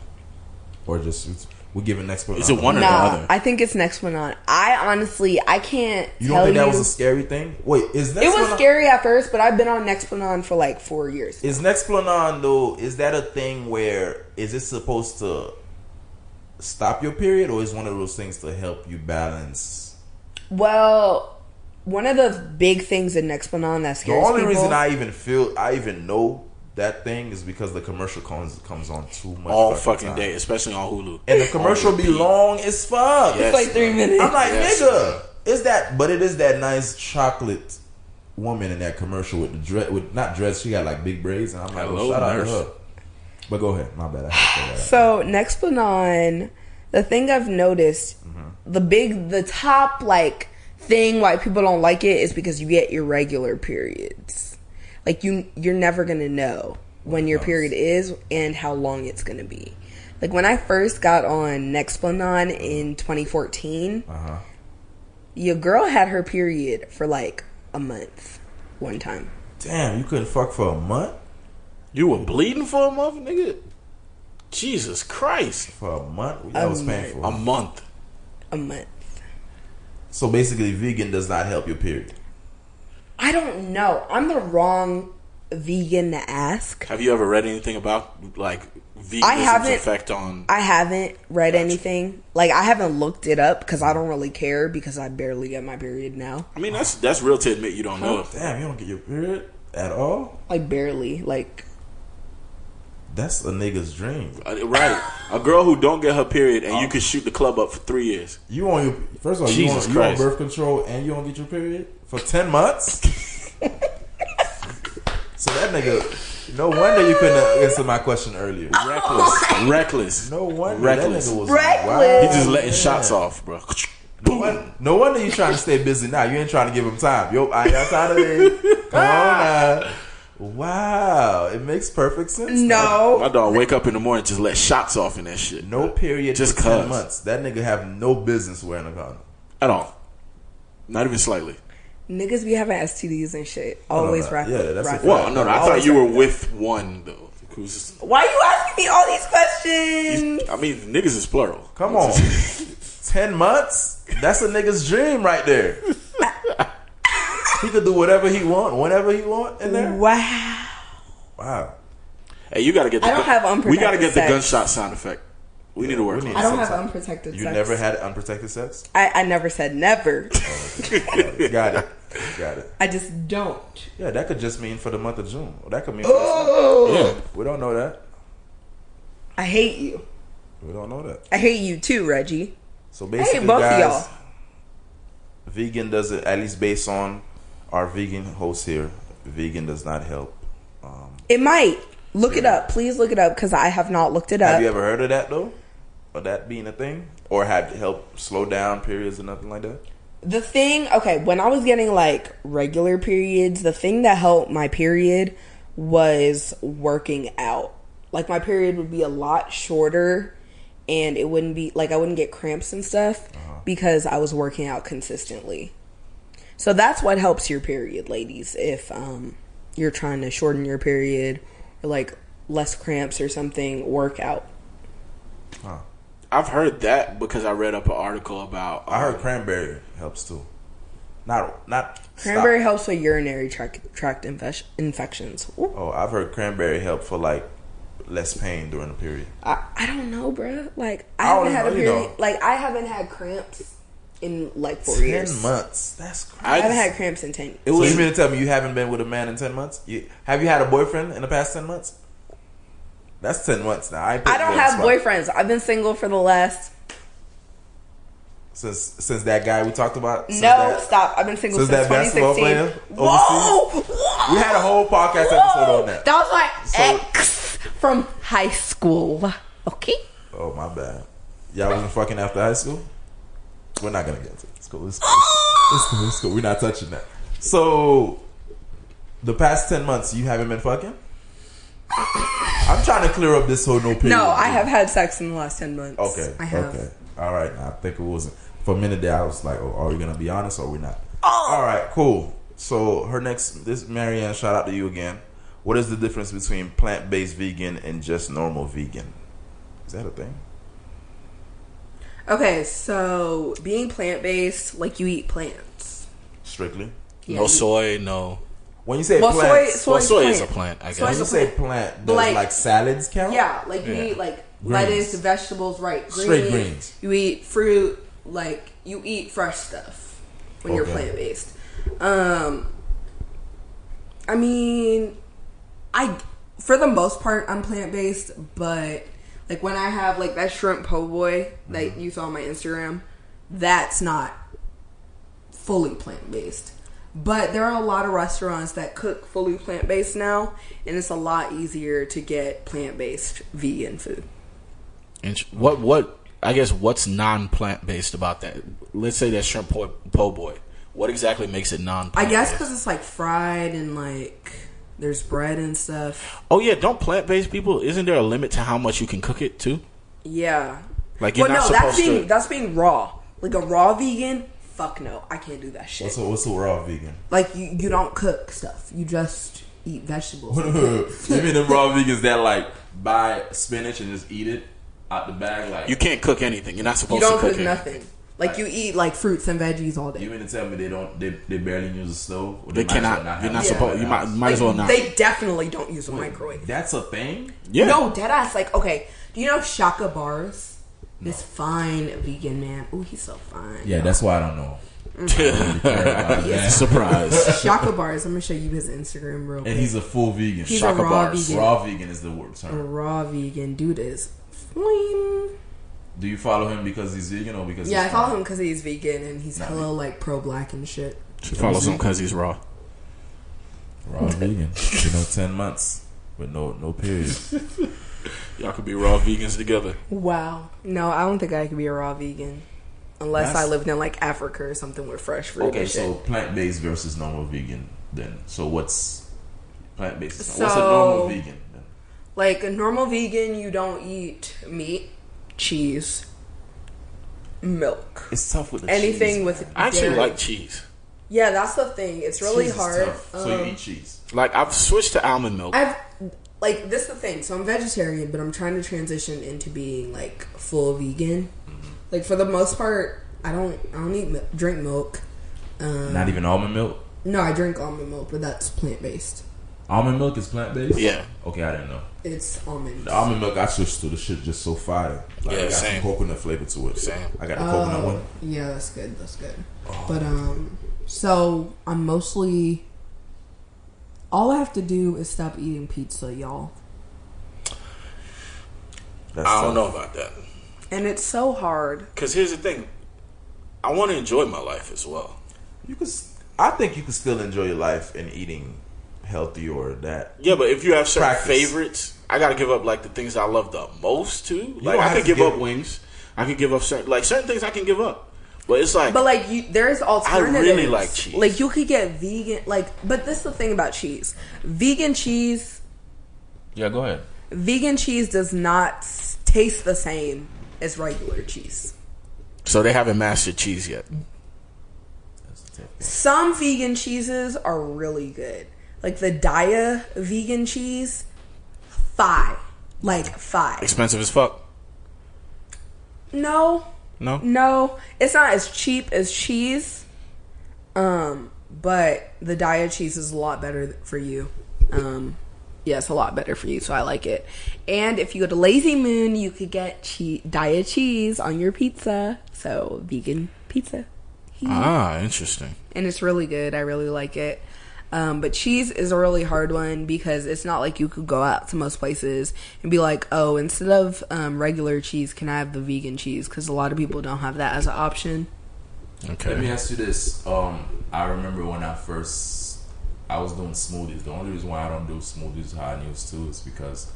or just it's- we're giving Nexplanon? Is it one or the other? I think it's Nexplanon. I honestly, I can't You don't think that you. was a scary thing? Wait, is Nexplanon? it was scary at first, but I've been on Nexplanon for like four years. Is Nexplanon though? Is that a thing where is it supposed to stop your period, or is one of those things to help you balance? Well, one of the big things in Nexplanon that scares The only people. reason I even feel I even know that thing is because the commercial comes comes on too much all fucking time. day, especially on Hulu. and the commercial On be long as fuck. Yes, it's like three minutes. I'm like, Yes. nigga, is that? But it is that nice chocolate woman in that commercial with the dress, with not dress. She got like big braids, and I'm like, oh, Hello, oh, shout out nurse. to her. But go ahead, my bad. I to say that. So Nexplanon, the thing I've noticed, the big, the top like thing why people don't like it is because you get irregular periods. Like you, you're never gonna know when your period is and how long it's gonna be. Like when I first got on Nexplanon in 2014, Uh-huh. your girl had her period for like a month, one time. Damn, you couldn't fuck for a month. You were bleeding for a month, nigga. Jesus Christ, For a month, that A was month. painful. a month. A month. so basically, vegan does not help your period. I don't know. I'm the wrong vegan to ask. Have you ever read anything about like veganism's I haven't- effect on? I haven't read anything. Like I haven't looked it up because I don't really care because I barely get my period now. I mean, that's that's real to admit you don't know. Damn, you don't get your period at all. Like barely. Like That's a nigga's dream. Uh, Right, a girl who don't get her period and you can shoot the club up for three years. You on your first of all, Jesus you on, you on birth control and you don't get your period for ten months. so that nigga, no wonder you couldn't answer my question earlier. Reckless, reckless. No wonder Reckless. that nigga was Reckless. wild. He just letting shots off, bro. No, won- no wonder you trying to stay busy now. You ain't trying to give him time. Yo, I ain't got time today. Come on now. Wow, it makes perfect sense. No, My no. dog wake up in the morning just let shots off in that shit. No period Just for ten months. That nigga have no business wearing a condom. At all. Not even slightly. Niggas be having STDs and shit. Always no. rock. Yeah, that's a rock- Well, no, no. I thought you were like with one though. Who's? Why you asking me all these questions? I mean, niggas is plural. Come on. Ten months? That's a nigga's dream right there. he could do whatever he want, whenever he want in there. Wow. Wow. Hey, you gotta get. The I don't gun- have We gotta unprotected get the gunshot sound effect. We need to work we on need I don't have Sometimes. unprotected You sex. never had unprotected sex? I, I never said never. Oh, Got it. Got it. I just don't. Yeah, that could just mean for the month of June. That could mean Oh. Yeah. We don't know that. I hate you. We don't know that. I hate you too, Reggie. So basically, both of guys, y'all. vegan does it at least based on our vegan host here. Vegan does not help. Um, It might. Look it up. Please look it up because I have not looked it up. have you ever heard of that though? Of that being a thing, or have it helped slow down periods or nothing like that? The thing, okay, when I was getting like regular periods, the thing that helped my period was working out. Like my period would be a lot shorter and it wouldn't be like I wouldn't get cramps and stuff because I was working out consistently. So that's what helps your period, ladies, if um you're trying to shorten your period or like less cramps or something, work out. Huh. I've heard that because I read up an article about. I heard um, cranberry helps too. Not not Cranberry stop. helps with urinary tract, tract infec- infections. Ooh. Oh, I've heard cranberry help for like less pain during the period. I, I don't know, bruh. Like I, I haven't don't had a know, you period. know. Like I haven't had cramps in like four Ten years. months. That's crazy. I haven't had cramps in ten. It so was you mean to tell me you haven't been with a man in ten months? You, have you had a boyfriend in the past ten months? That's ten months now. I, I don't have boyfriends. I've been single for the last. since since that guy we talked about. No, that- stop. I've been single since since, that basketball 2016. player Whoa, whoa, We had a whole podcast whoa. episode on that. That was my So- ex from high school. Okay. Oh my bad. Y'all wasn't fucking after high school. We're not gonna get into it. Let's go. Let's go. Let's go. Let's go. We're not touching that. So, the past ten months you haven't been fucking. I'm trying to clear up this whole no period. No, I have had sex in the last ten months. Okay. I have. Okay. All right. I think it wasn't. For a minute there, I was like, oh, "Are we gonna be honest or we not?" Oh. All right. Cool. So her next, this Marianne. Shout out to you again. What is the difference between plant based vegan and just normal vegan? Is that a thing? Okay, so being plant based, like you eat plants. Strictly. Yeah, no you- soy, no. When you say Well, soy, plants, soy, Well, soy plant. is a plant, I Soy's when guess. you a say plant. plant, does Like- like, salads count? Yeah, like you Yeah. eat like Greens. lettuce, vegetables, right? Greens. Straight greens. You eat fruit, like you eat fresh stuff when you're Okay. plant based. Um, I mean, I for the most part I'm plant based, but like when I have like that shrimp po' boy that Mm-hmm. you saw on my Instagram, that's not fully plant based. But there are a lot of restaurants that cook fully plant based now, and it's a lot easier to get plant based vegan food. And what what I guess what's non plant based about that? Let's say that shrimp po, po' boy. What exactly makes it non? I guess because it's like fried and like there's bread and stuff. Oh yeah, don't plant based people? Isn't there a limit to how much you can cook it too? Yeah. Like you're well, not no, that's supposed being to. that's being raw. Like a raw vegan, fuck no, I can't do that shit. What's a, what's a raw vegan? like you, you don't cook stuff. You just eat vegetables. you mean the raw vegans that like buy spinach and just eat it out the bag? Like You can't cook anything. You're not you supposed don't to cook, cook it. nothing. Like you eat like fruits and veggies all day. You mean to tell me they don't? They, they barely use a stove? Or They might as well cannot. you're not it supposed. You the might house? might as well not. They definitely don't use a microwave. That's a thing. yeah. No, dead ass. Like, okay, do you know Shaka Bars? This fine vegan man. Ooh, he's so fine. Yeah, that's why I don't know. Mm. yeah Surprise. Shaka Bars. I'm gonna show you his Instagram real quick. And he's a full vegan. He's Shaka a raw Bars. vegan. raw vegan is the word A term. raw vegan dude is fine. Do you follow him because he's vegan or because Yeah, I follow him because he's vegan and he's Nah, hella like pro black and shit. She follows him because he's raw. Raw vegan. You know, ten months with no no period. Y'all could be raw vegans together. Wow. No, I don't think I could be a raw vegan unless That's- I lived in like Africa or something with fresh fruit. Okay, and shit. so plant based versus normal vegan. Then, so what's plant based? what's a So- normal vegan? Then? Like a normal vegan, you don't eat meat, cheese, milk, It's tough with the anything cheese, with. man. I actually dairy. like cheese. Yeah, that's the thing. It's really Cheese is hard. tough. so Um, you eat cheese. Like I've switched to almond milk. I've like this is the thing. So I'm vegetarian, but I'm trying to transition into being like full vegan. Mm-hmm. Like for the most part, I don't I don't eat mi- drink milk. Um, Not even almond milk. no, I drink almond milk, but that's plant based. Almond milk is plant based. Yeah. Okay, I didn't know. It's almond. The almond milk I switched to the shit just so fire. Like, Yeah, I got same. some coconut flavor to it. Same. I got the coconut Oh, one. yeah, that's good. That's good. Oh. But um, so I'm mostly. All I have to do is stop eating pizza, y'all. That's I don't tough. know about that. And it's so hard. Because here's the thing, I want to enjoy my life as well. You could. I think you can still enjoy your life in eating healthy or that. Yeah, but if you have certain Practice. favorites, I got to give up like the things I love the most too. Like I have could give give- up wings. I could give up certain like certain things I can give up. But it's like But like you, there's alternatives. I really like cheese. Like you could get vegan. Like, but this is the thing about cheese. Vegan cheese, Yeah, go ahead. vegan cheese does not taste the same as regular cheese. so they haven't mastered cheese yet. That's a tough one. Some vegan cheeses are really good. Like the Daiya vegan cheese, five. Like five. Expensive as fuck. No, No. no, it's not as cheap as cheese. Um, but the Daiya cheese is a lot better for you. Um, yeah, it's a lot better for you, so I like it. And if you go to Lazy Moon, you could get che- Daiya cheese on your pizza. So vegan pizza, Ah, interesting. and it's really good. I really like it. Um, but cheese is a really hard one because it's not like you could go out to most places and be like, oh, instead of um, regular cheese, can I have the vegan cheese? Because a lot of people don't have that as an option. Okay. Let me ask you this. Um, I remember when I first I was doing smoothies. The only reason why I don't do smoothies how I used to is because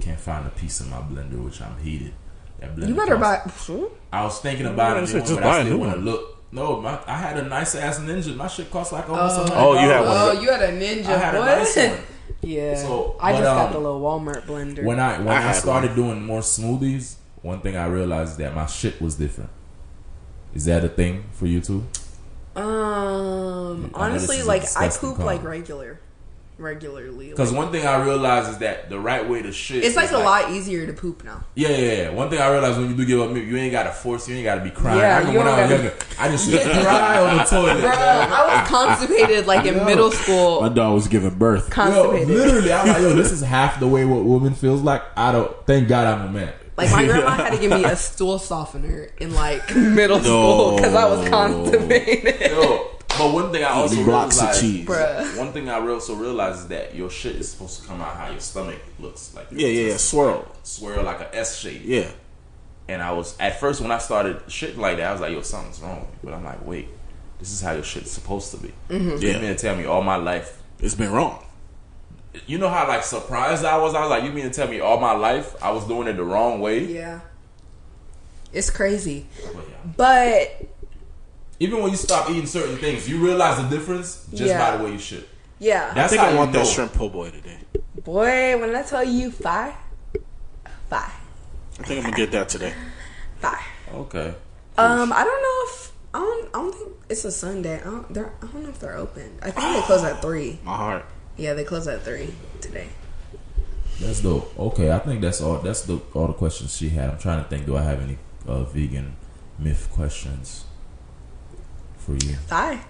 I can't find a piece in my blender which I'm heated. That blender You better costs- buy. I was thinking about it, just doing, but I a still want to look. No, my, I had a nice ass ninja. My shit cost like almost a hundred. Oh, you had one. Oh, you had a ninja. I had a what? nice one. yeah. So, I but, just got um, the little Walmart blender. When I when I I, had started doing more smoothies, one thing I realized is that my shit was different. Is that a thing for you too? um, this honestly, like I disgusting poop like regular, regularly. Because Like, one thing I realized is that the right way to shit. it's like is a lot easier to poop now. Yeah, yeah, yeah. One thing I realized when you do give up milk, you ain't gotta force. You ain't gotta be crying. Yeah, I remember when I was don't younger, I just used to cry on the toilet. Bro, I was constipated like in middle school. My dog was giving birth. Yo, literally, I'm like, yo, this is half the way what woman feels like. I don't. Thank God I'm a man. Like my grandma had to give me a stool softener in like middle school because I was constipated. Yo, but one thing I also Eating blocks of realized, cheese. Bruh. one thing I also realized is that your shit is supposed to come out how your stomach looks like. Yeah, yeah, yeah. Swirl. swirl like a S shape. Yeah. And I was at first when I started shit like that, I was like, yo, something's wrong. But I'm like, wait, this is how your shit's supposed to be. Mm-hmm. You Yeah. mean to tell me all my life? It's been wrong. You know how like surprised I was? I was like, you mean to tell me all my life I was doing it the wrong way? Yeah, it's crazy, But yeah. but Even when you stop eating certain things, you realize the difference just Yeah. by the way you shit. yeah, I That's think how I want that shrimp po' boy today. boy, when I tell you five, five, I think I'm gonna get that today. five. Okay. Um, I don't know if I don't. I don't think it's a Sunday. I don't. They're, I don't know if they're open. I think they close at three. My heart. Yeah, they close at three today. That's dope. Okay, I think that's all. That's the all the questions she had. I'm trying to think. Do I have any uh, vegan myth questions for you? Five.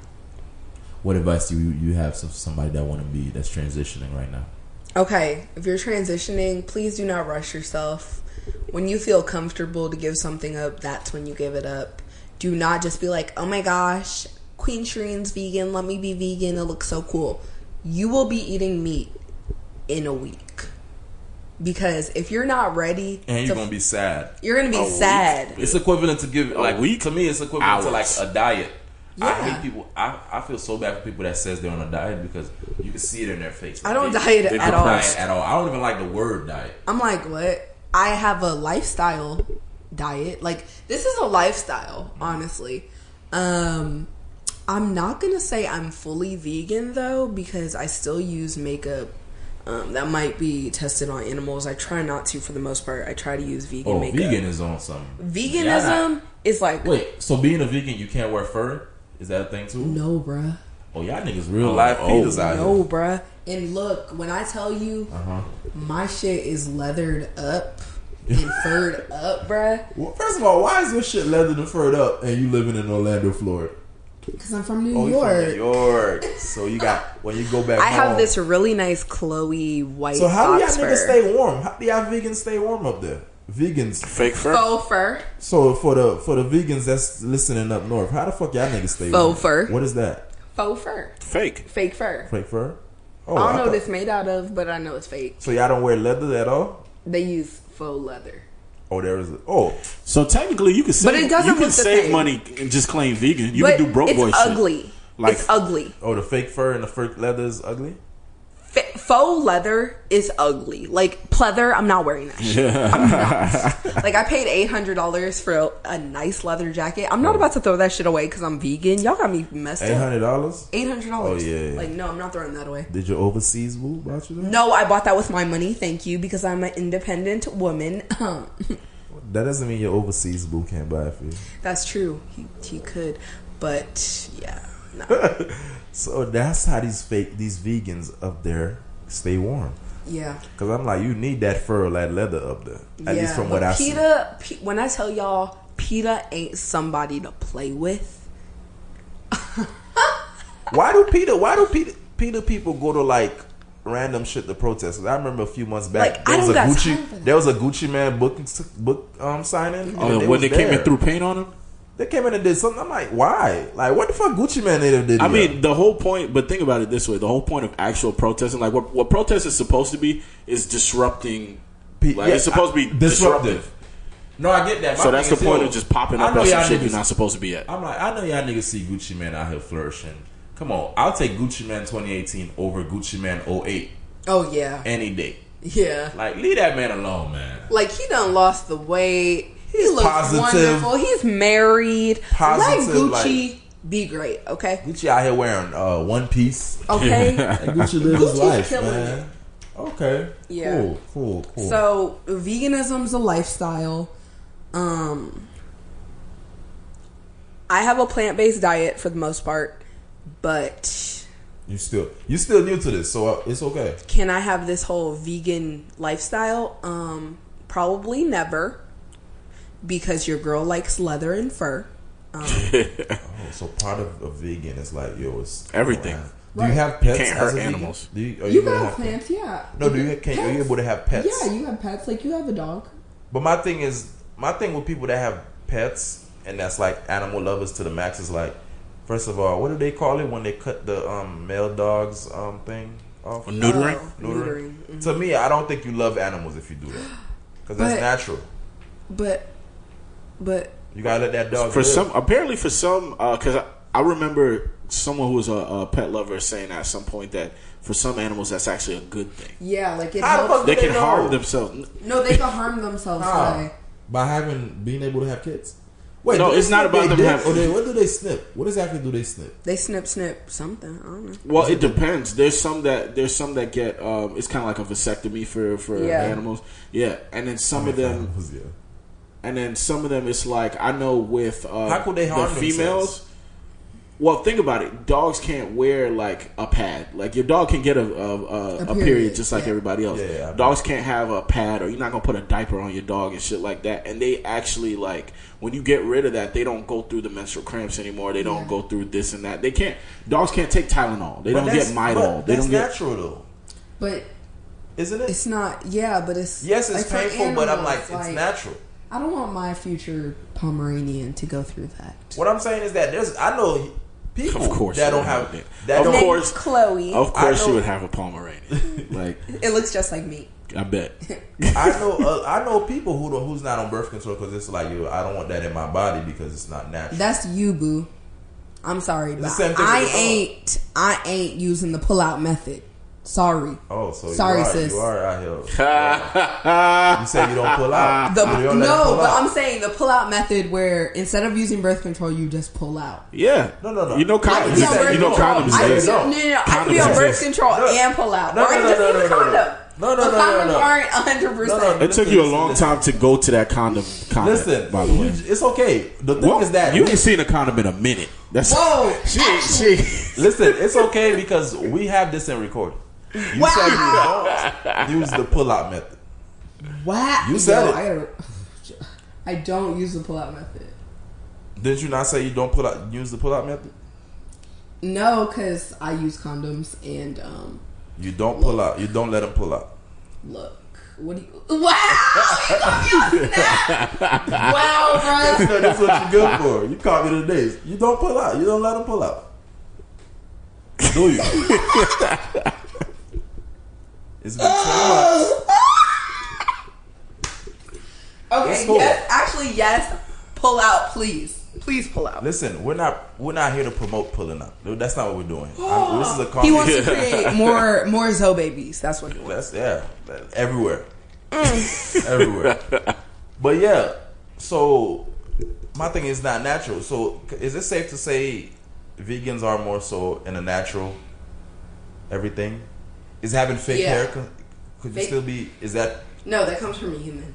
What advice do you you have for somebody that want to be that's transitioning right now? Okay, if you're transitioning, please do not rush yourself. When you feel comfortable to give something up, that's when you give it up. Do not just be like, oh my gosh, Queen Shireen's vegan, let me be vegan, it looks so cool. You will be eating meat in a week. Because if you're not ready, And you're to- gonna be sad. you're gonna be A week? sad. It's equivalent to give like week? to me. It's equivalent to like a diet. I hate people. I, I feel so bad for people that says they're on a diet because you can see it in their face. I don't They- diet at all. diet at all. I don't even like the word diet. I'm like, what? I have a lifestyle diet. Like this is a lifestyle, honestly. Um I'm not going to say I'm fully vegan though because I still use makeup um, that might be tested on animals. I try not to for the most part. I try to use vegan Oh, makeup. vegan is on some Veganism Yeah, not- is like Wait, so being a vegan, you can't wear fur? Is that a thing too? no, bruh. Oh, y'all niggas real life oh, PETAs out here. No, bruh. And look, when I tell you Uh-huh. my shit is leathered up and furred up, bruh, Well, first of all, why is your shit leathered and furred up and you living in Orlando, Florida? because I'm from New Oh, York. from New York. So you got when you go back. I have this really nice Chloe white So how do y'all niggas stay warm? How do y'all vegans stay warm up there? Vegans. Fake fur. Faux fur. So for the for the vegans that's listening up north, how the fuck y'all niggas stay warm? Faux fur. What is that? Faux fur. Fake. Fake fur. Fake fur? Oh, I don't know thought- what it's made out of, but I know it's fake. So y'all don't wear leather at all? They use faux leather. Oh, there is. A, oh, So technically, you can save, But it doesn't you can save same. money and just claim vegan. You but can do broke it's boy shit. ugly. Like- it's ugly. oh, the fake fur and the fake leather is ugly. Faux leather is ugly. Like pleather, I'm not wearing that shit. I'm not. Like I paid eight hundred dollars for a, a nice leather jacket. I'm not about to throw that shit away because I'm vegan. Y'all got me messed up. Eight hundred dollars. Eight hundred dollars. Oh, yeah, yeah. Like no, I'm not throwing that away. Did your overseas boo bought you that? No, I bought that with my money. Thank you because I'm an independent woman. Um, that doesn't mean your overseas boo can't buy it for you. That's true. He he could, but yeah. No. So that's how these fake these vegans up there stay warm. Yeah. Cause I'm like, you need that fur, or that leather up there. At least from what but I see. PETA, P- when I tell y'all, PETA ain't somebody to play with. Why do PETA? Why do PETA? PETA people go to like random shit to protest? 'Cause I remember a few months back Like, there I was a don't got Gucci time for that. there was a Gucci Mane book book um signing. Oh, and when was they came in there. through paint on him. They came in and did something. I'm like, why? Like, what the fuck Gucci Mane did? did I here? mean, the whole point. But think about it this way: the whole point of actual protesting, like what what protest is supposed to be, is disrupting. Pe- Like yeah, it's supposed to be I- disruptive. No, I get that. My So that's the point yo, of just popping up know at some shit niggas- you're not supposed to be at. I'm like, I know y'all niggas see Gucci Mane out here flourishing. Come on, I'll take Gucci Mane 2018 over Gucci Mane 08 Oh yeah, any day. yeah. Like, leave that man alone, man. Like he done lost the weight. He looks positive. wonderful. He's married. Positive, Let Gucci be great. Okay. Gucci out here wearing uh, one piece. Okay. And Gucci live his life, man. it. Okay. Yeah. Cool. Cool. Cool. So veganism's a lifestyle. Um I have a plant-based diet for the most part, but you still you still new to this, so uh, it's okay. can I have this whole vegan lifestyle? Um probably never because your girl likes leather and fur. Oh, so part of a vegan is like yo, it's Everything. Do you have pets? Can't as hurt animals. Do you, are You able to got have plants, yeah. No, do you can are you able to have pets? Yeah, you have pets. Like you have a dog. But my thing is, my thing with people that have pets and that's like animal lovers to the max is like, first of all, what do they call it when they cut the um, male dog's um, thing off? Neutering. Oh, Neutering. neutering. Mhm. To me, I don't think you love animals if you do that, because that's natural. But, but You gotta let that dog for live. some apparently for some because I, I remember someone who was a, a pet lover saying at some point that for some animals that's actually a good thing yeah, like it How helps. fuck they do can know? harm themselves No, they can harm themselves. How? by- by having being able to have kids. Wait, No, it's not about their them dick, have- Or they, what do they snip? What exactly do they snip? They snip, snip something. I don't know. well it depends there's some that there's some that get um it's kind of like a vasectomy for for Yeah. animals yeah and then some of them Yeah. And then some of them it's like I know with uh, How could they harm the females. themselves? Well, think about it. Dogs can't wear like a pad. Like your dog can get a a, a, a period. period, just like yeah. everybody else. Yeah, yeah, Dogs can't have a pad, or you're not gonna put a diaper on your dog and shit like that. And they actually like when you get rid of that, they don't go through the menstrual cramps anymore. They don't Yeah. go through this and that. They can't. Dogs can't take Tylenol. They But don't get but Midol. They don't get. natural though, But isn't it? it's not. Yeah, but it's yes, it's like, for painful, but I'm animals, like, it's like, natural. I don't want my future Pomeranian to go through that. What I'm saying is that there's I know people Of course, that don't would have it. that Of don't course. Chloe. Of course, I you know- would have a Pomeranian. like It looks just like me. I bet. I know uh, I know people who don't, who's not on birth control because it's like yo I don't want that in my body because it's not natural. That's you, boo. I'm sorry, the but same thing I with the dog. ain't. I ain't using the pull-out method. Sorry. oh, so Sorry, you are, sis. You are out here. you say you don't pull out. The, You don't no, pull but out. I'm saying the pull-out method where instead of using birth control, you just pull out. Yeah. No, no, no. You know condoms. be on You know condoms I could exist. be, no, no, no. I could be on birth control No. and pull out. No, or no, no, no, no, no, no. No, no, the no, no, condoms no. aren't 100%. No, no, It took you a long time to go to that condom comment. Listen, by the way. you- it's okay. The thing Well, is that you we- ain't seen a condom in a minute. That's Whoa, She, she. listen. It's okay because we have this in recording. You said you don't use the pull out method. Wow. You said Yo, it. I, I don't use the pull-out method. Didn't you not say you don't pull out use the pull out method? No, because I use condoms and um, You don't pull out. You don't let them pull out. look. What do you? Wow! wow, bro. That's what you're good for. You caught me today. You don't pull out. You don't let them pull out. Do you? It's been two months. Okay, Okay, cool. yes, actually, yes. Pull out, please. Please pull out. Listen, we're not we're not here to promote pulling up. That's not what we're doing. I'm- this is a call. He wants to create more more Zoe babies. That's what he wants. That's yeah, everywhere, mm. everywhere. But yeah, so my thing is not natural. So is it safe to say vegans are more so in a natural everything? Is having fake Yeah. hair could, could you Fake- still be? Is that No, that comes from a human.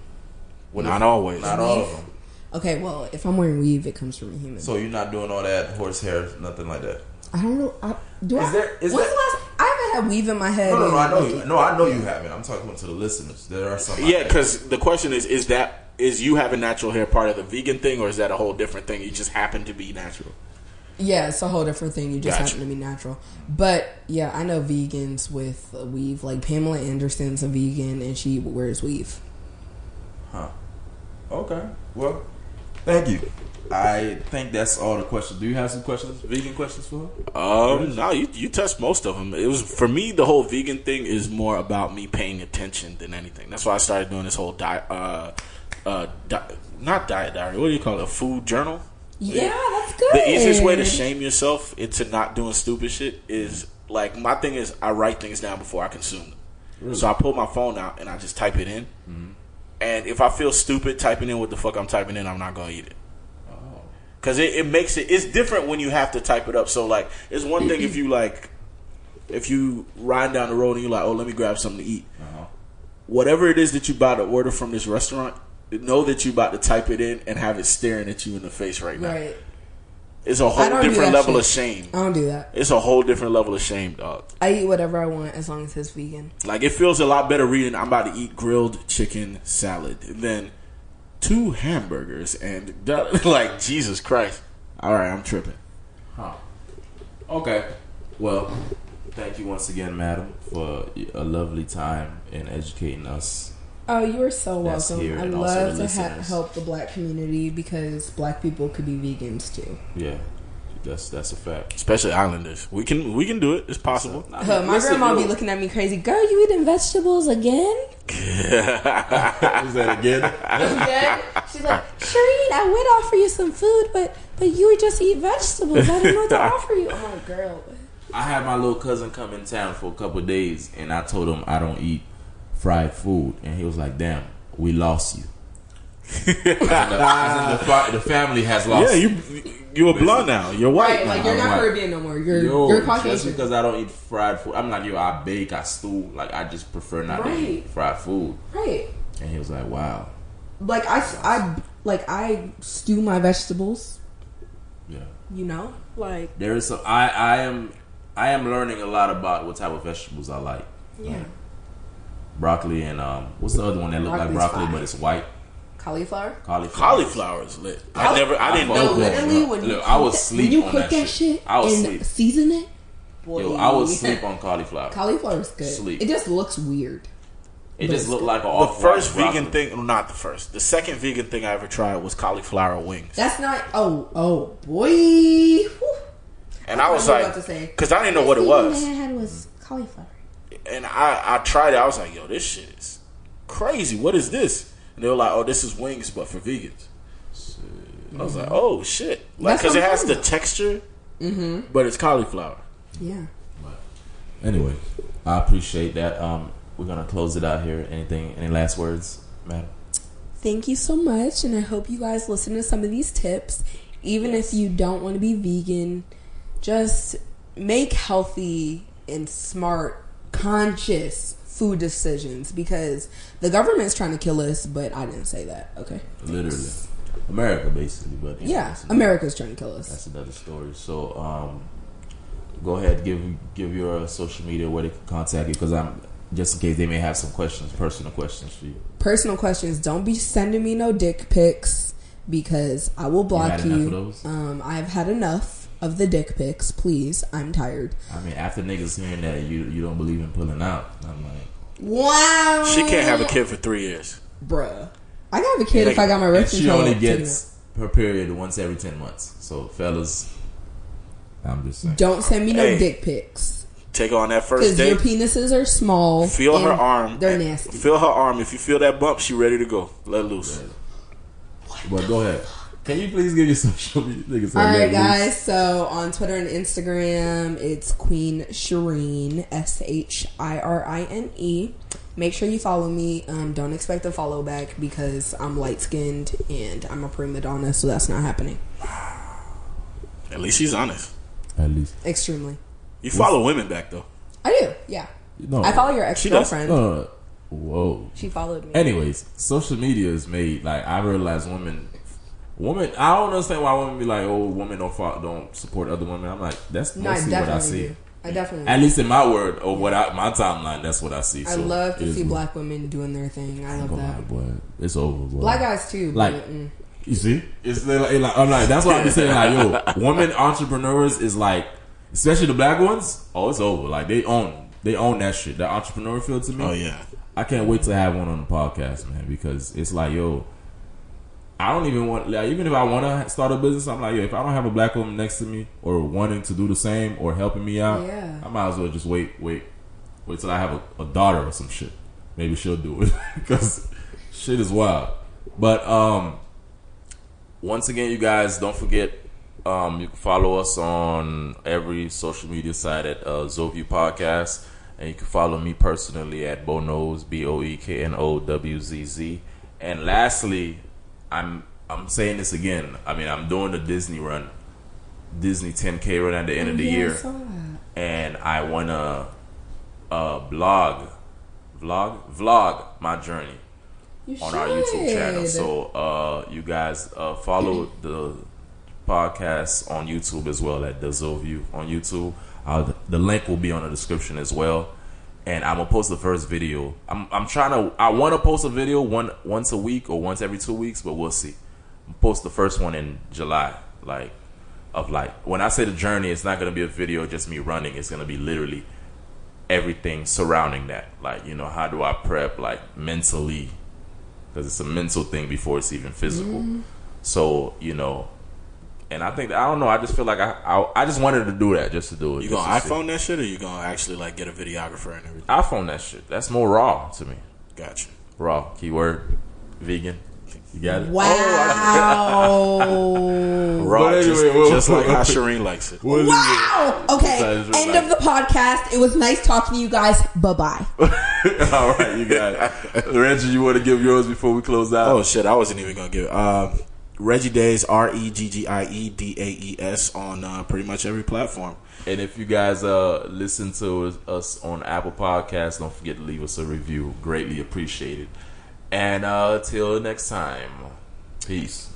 Well, Not always. Not all of them. Okay, well, if I'm wearing weave, it comes from a human. So you're not doing all that horse hair, nothing like that. I don't know. I, do Is I, there- is when's there- the last? I haven't had weave in my head. No, no, no. I know you. No, I know you haven't. I'm talking to the listeners. There are some. Yeah, because the question is: is that is you having natural hair part of the vegan thing, or is that a whole different thing? You just happen to be natural. Yeah, it's a whole different thing. You just Gotcha. happen to be natural. But yeah, I know vegans with a weave. Like Pamela Anderson's a vegan and she wears weave. Huh. Okay. Well, thank you. I think that's all the questions. Do you have some questions, vegan questions for her? Um, no, you you touched most of them. It was for me. The whole vegan thing is more about me paying attention than anything. That's why I started doing this whole diet, uh, uh, di- not diet diary. What do you call it? A food journal. Yeah, that's good. The easiest way to shame yourself into not doing stupid shit is like my thing is I write things down before I consume them. So I pull my phone out and I just type it in. Mm-hmm. And if I feel stupid typing in what the fuck I'm typing in, I'm not gonna eat it. Oh. Cause it, it makes it it's different when you have to type it up. So like it's one thing if you like if you ride down the road and you're like, oh let me grab something to eat. Uh-huh. Whatever it is that you buy to order from this restaurant, know that you're about to type it in and have it staring at you in the face right now. Right. It's a whole different level shit. of shame. I don't do that. It's a whole different level of shame, dog. I eat whatever I want as long as it's vegan. Like it feels a lot better reading I'm about to eat grilled chicken salad than two hamburgers and like Jesus Christ. All right, I'm tripping. Huh. Okay. Well, thank you once again, madam, for a lovely time in educating us. Oh, you are so welcome. I love to ha- help the black community because black people could be vegans too. Yeah, that's that's a fact. Especially Islanders. We can we can do it. It's possible. I mean, Uh, my listen, grandma be looking at me crazy. Girl, you eating vegetables again? Is that again? again? She's like, Shireen, I would offer you some food, but but you would just eat vegetables. I don't know what to offer you. I'm girl. I had my little cousin come in town for a couple of days, and I told him I don't eat fried food, and he was like, "Damn, we lost you." As in the, as in the, fa- the family has lost. yeah, you you're blonde now. You're white. Right, like you're not Right. Caribbean no more. You're Yo, you're just because I don't eat fried food, I'm like, yo, I bake, I stew, like I just prefer not to eat fried food. Right. And he was like, wow, Like I, I like I stew my vegetables. yeah. You know, like There is some. I I am I am learning a lot about what type of vegetables I like. yeah, Broccoli and um, what's the other one that look like broccoli fine. but it's white? cauliflower. Cauliflower. Cauliflower is lit. I never. I didn't No, know. look, literally look, when you look, cook I was that, sleep when you on cook that that shit. shit, I was and sleep. season it. Boy, Yo, I was sleep on cauliflower. Cauliflower is good. Sleep. It just looks weird. It just looked like an The off first vegan thing, not the first. The second vegan thing I ever tried was cauliflower wings, That's not. Oh, oh, boy. Whew. and I was I was like, about to say. because I didn't know what it was. I had was cauliflower. And I, I tried it. I was like, yo, this shit is crazy. What is this? And they were like, oh, this is wings, but for vegans. I was like, oh shit, like because what it has the about. texture, mm-hmm. but it's cauliflower. Yeah. Anyway, I appreciate that. Um, we're gonna close it out here. Anything? Any last words, madam? Thank you so much, and I hope you guys listen to some of these tips. Even if you don't want to be vegan, just make healthy and smart, conscious food decisions because the government's trying to kill us, but I didn't say that. Okay. Literally, America, basically. But you Yeah, another- America's trying to kill us. That's another story. So, um, go ahead, give give your social media where they can contact you because I'm just in case they may have some questions, personal questions for you. Personal questions. Don't be sending me no dick pics because I will block had you. of those? Um, I've had enough of the dick pics. Please, I'm tired. I mean, after niggas hearing that you you don't believe in pulling out, I'm like, Wow. She can't have a kid for three years. bruh. I can have a kid if I got my and birth she control. only taken gets her period once every ten months. So, fellas, I'm just saying. Don't send me no Hey. dick pics Take on that first because your penises are small. Feel her arm. They're nasty. Feel her arm. If you feel that bump, she ready to go. Let loose. But go ahead. Can you please give your social media? Niggas All say right, guys. So on Twitter and Instagram, it's Queen Shireen S H I R I N E. Make sure you follow me. Um, don't expect a follow back because I'm light skinned and I'm a prima donna, so that's not happening. At least she's honest. At least. Extremely. You follow women back though. I do. Yeah. No. I follow your ex She does? girlfriend. No, no, no. Whoa. She followed me. Anyways, social media is made like I realize women, women. I don't understand why women be like, "Oh, women don't follow, don't support other women." I'm like, that's no, I mostly what I see. do. I definitely. At do. least in my word or what I, my timeline, that's what I see. I So love to see what- black women doing their thing. I love Come on, that. boy. It's over, boy. Black guys too. Like- but, mm. You see, it's like, it like I'm like that's why I'm saying like yo, women entrepreneurs is like, especially the black ones. Oh, it's over. Like they own, they own that shit. That entrepreneur field to me. Oh yeah. I can't wait to have one on the podcast, man, because it's like yo, I don't even want like even if I want to start a business, I'm like yo, if I don't have a black woman next to me or wanting to do the same or helping me out, Yeah. I might as well just wait, wait, wait till I have a, a daughter or some shit. Maybe she'll do it because shit is wild. But um, once again, you guys don't forget. Um, you can follow us on every social media site at uh, Zoview Podcast, and you can follow me personally at Bo Knows B O E K N O W Z Z. And lastly, I'm I'm saying this again. I mean, I'm doing the Disney run, Disney 10K run at the end of the Yeah, I year, that. and I want to uh, blog, vlog, vlog my journey You on our YouTube channel. So uh, you guys uh, follow the podcast on YouTube as well at the Zoview on YouTube. Uh, the link will be on the description as well. And I'm gonna post the first video. I'm I'm trying to. I want to post a video one once a week or once every two weeks, but we'll see. Post the first one in July, like of like when I say the journey, it's not gonna be a video just me running. It's gonna be literally everything surrounding that. Like you know, how do I prep like mentally because it's a mental thing before it's even physical. Mm-hmm. So you know, and I think I don't know. I just feel like I I, I just wanted to do that just to do it. You gonna to see. iPhone that shit, or you gonna actually like get a videographer and everything? iPhone that shit. That's more raw to me. Gotcha. Raw keyword vegan. You got it. Wow. Raw, But just, well- just like how Shireen likes it. What is Wow. Okay. End like- of the podcast. It was nice talking to you guys. Bye bye. All right, you got it. Reggie, you want to give yours before we close out? Oh shit, I wasn't even gonna give it. Um, Reggie Days, R E G G I E D A E S, on uh, pretty much every platform. And if you guys uh listen to us on Apple Podcasts, don't forget to leave us a review. Greatly appreciated. And uh next time, peace.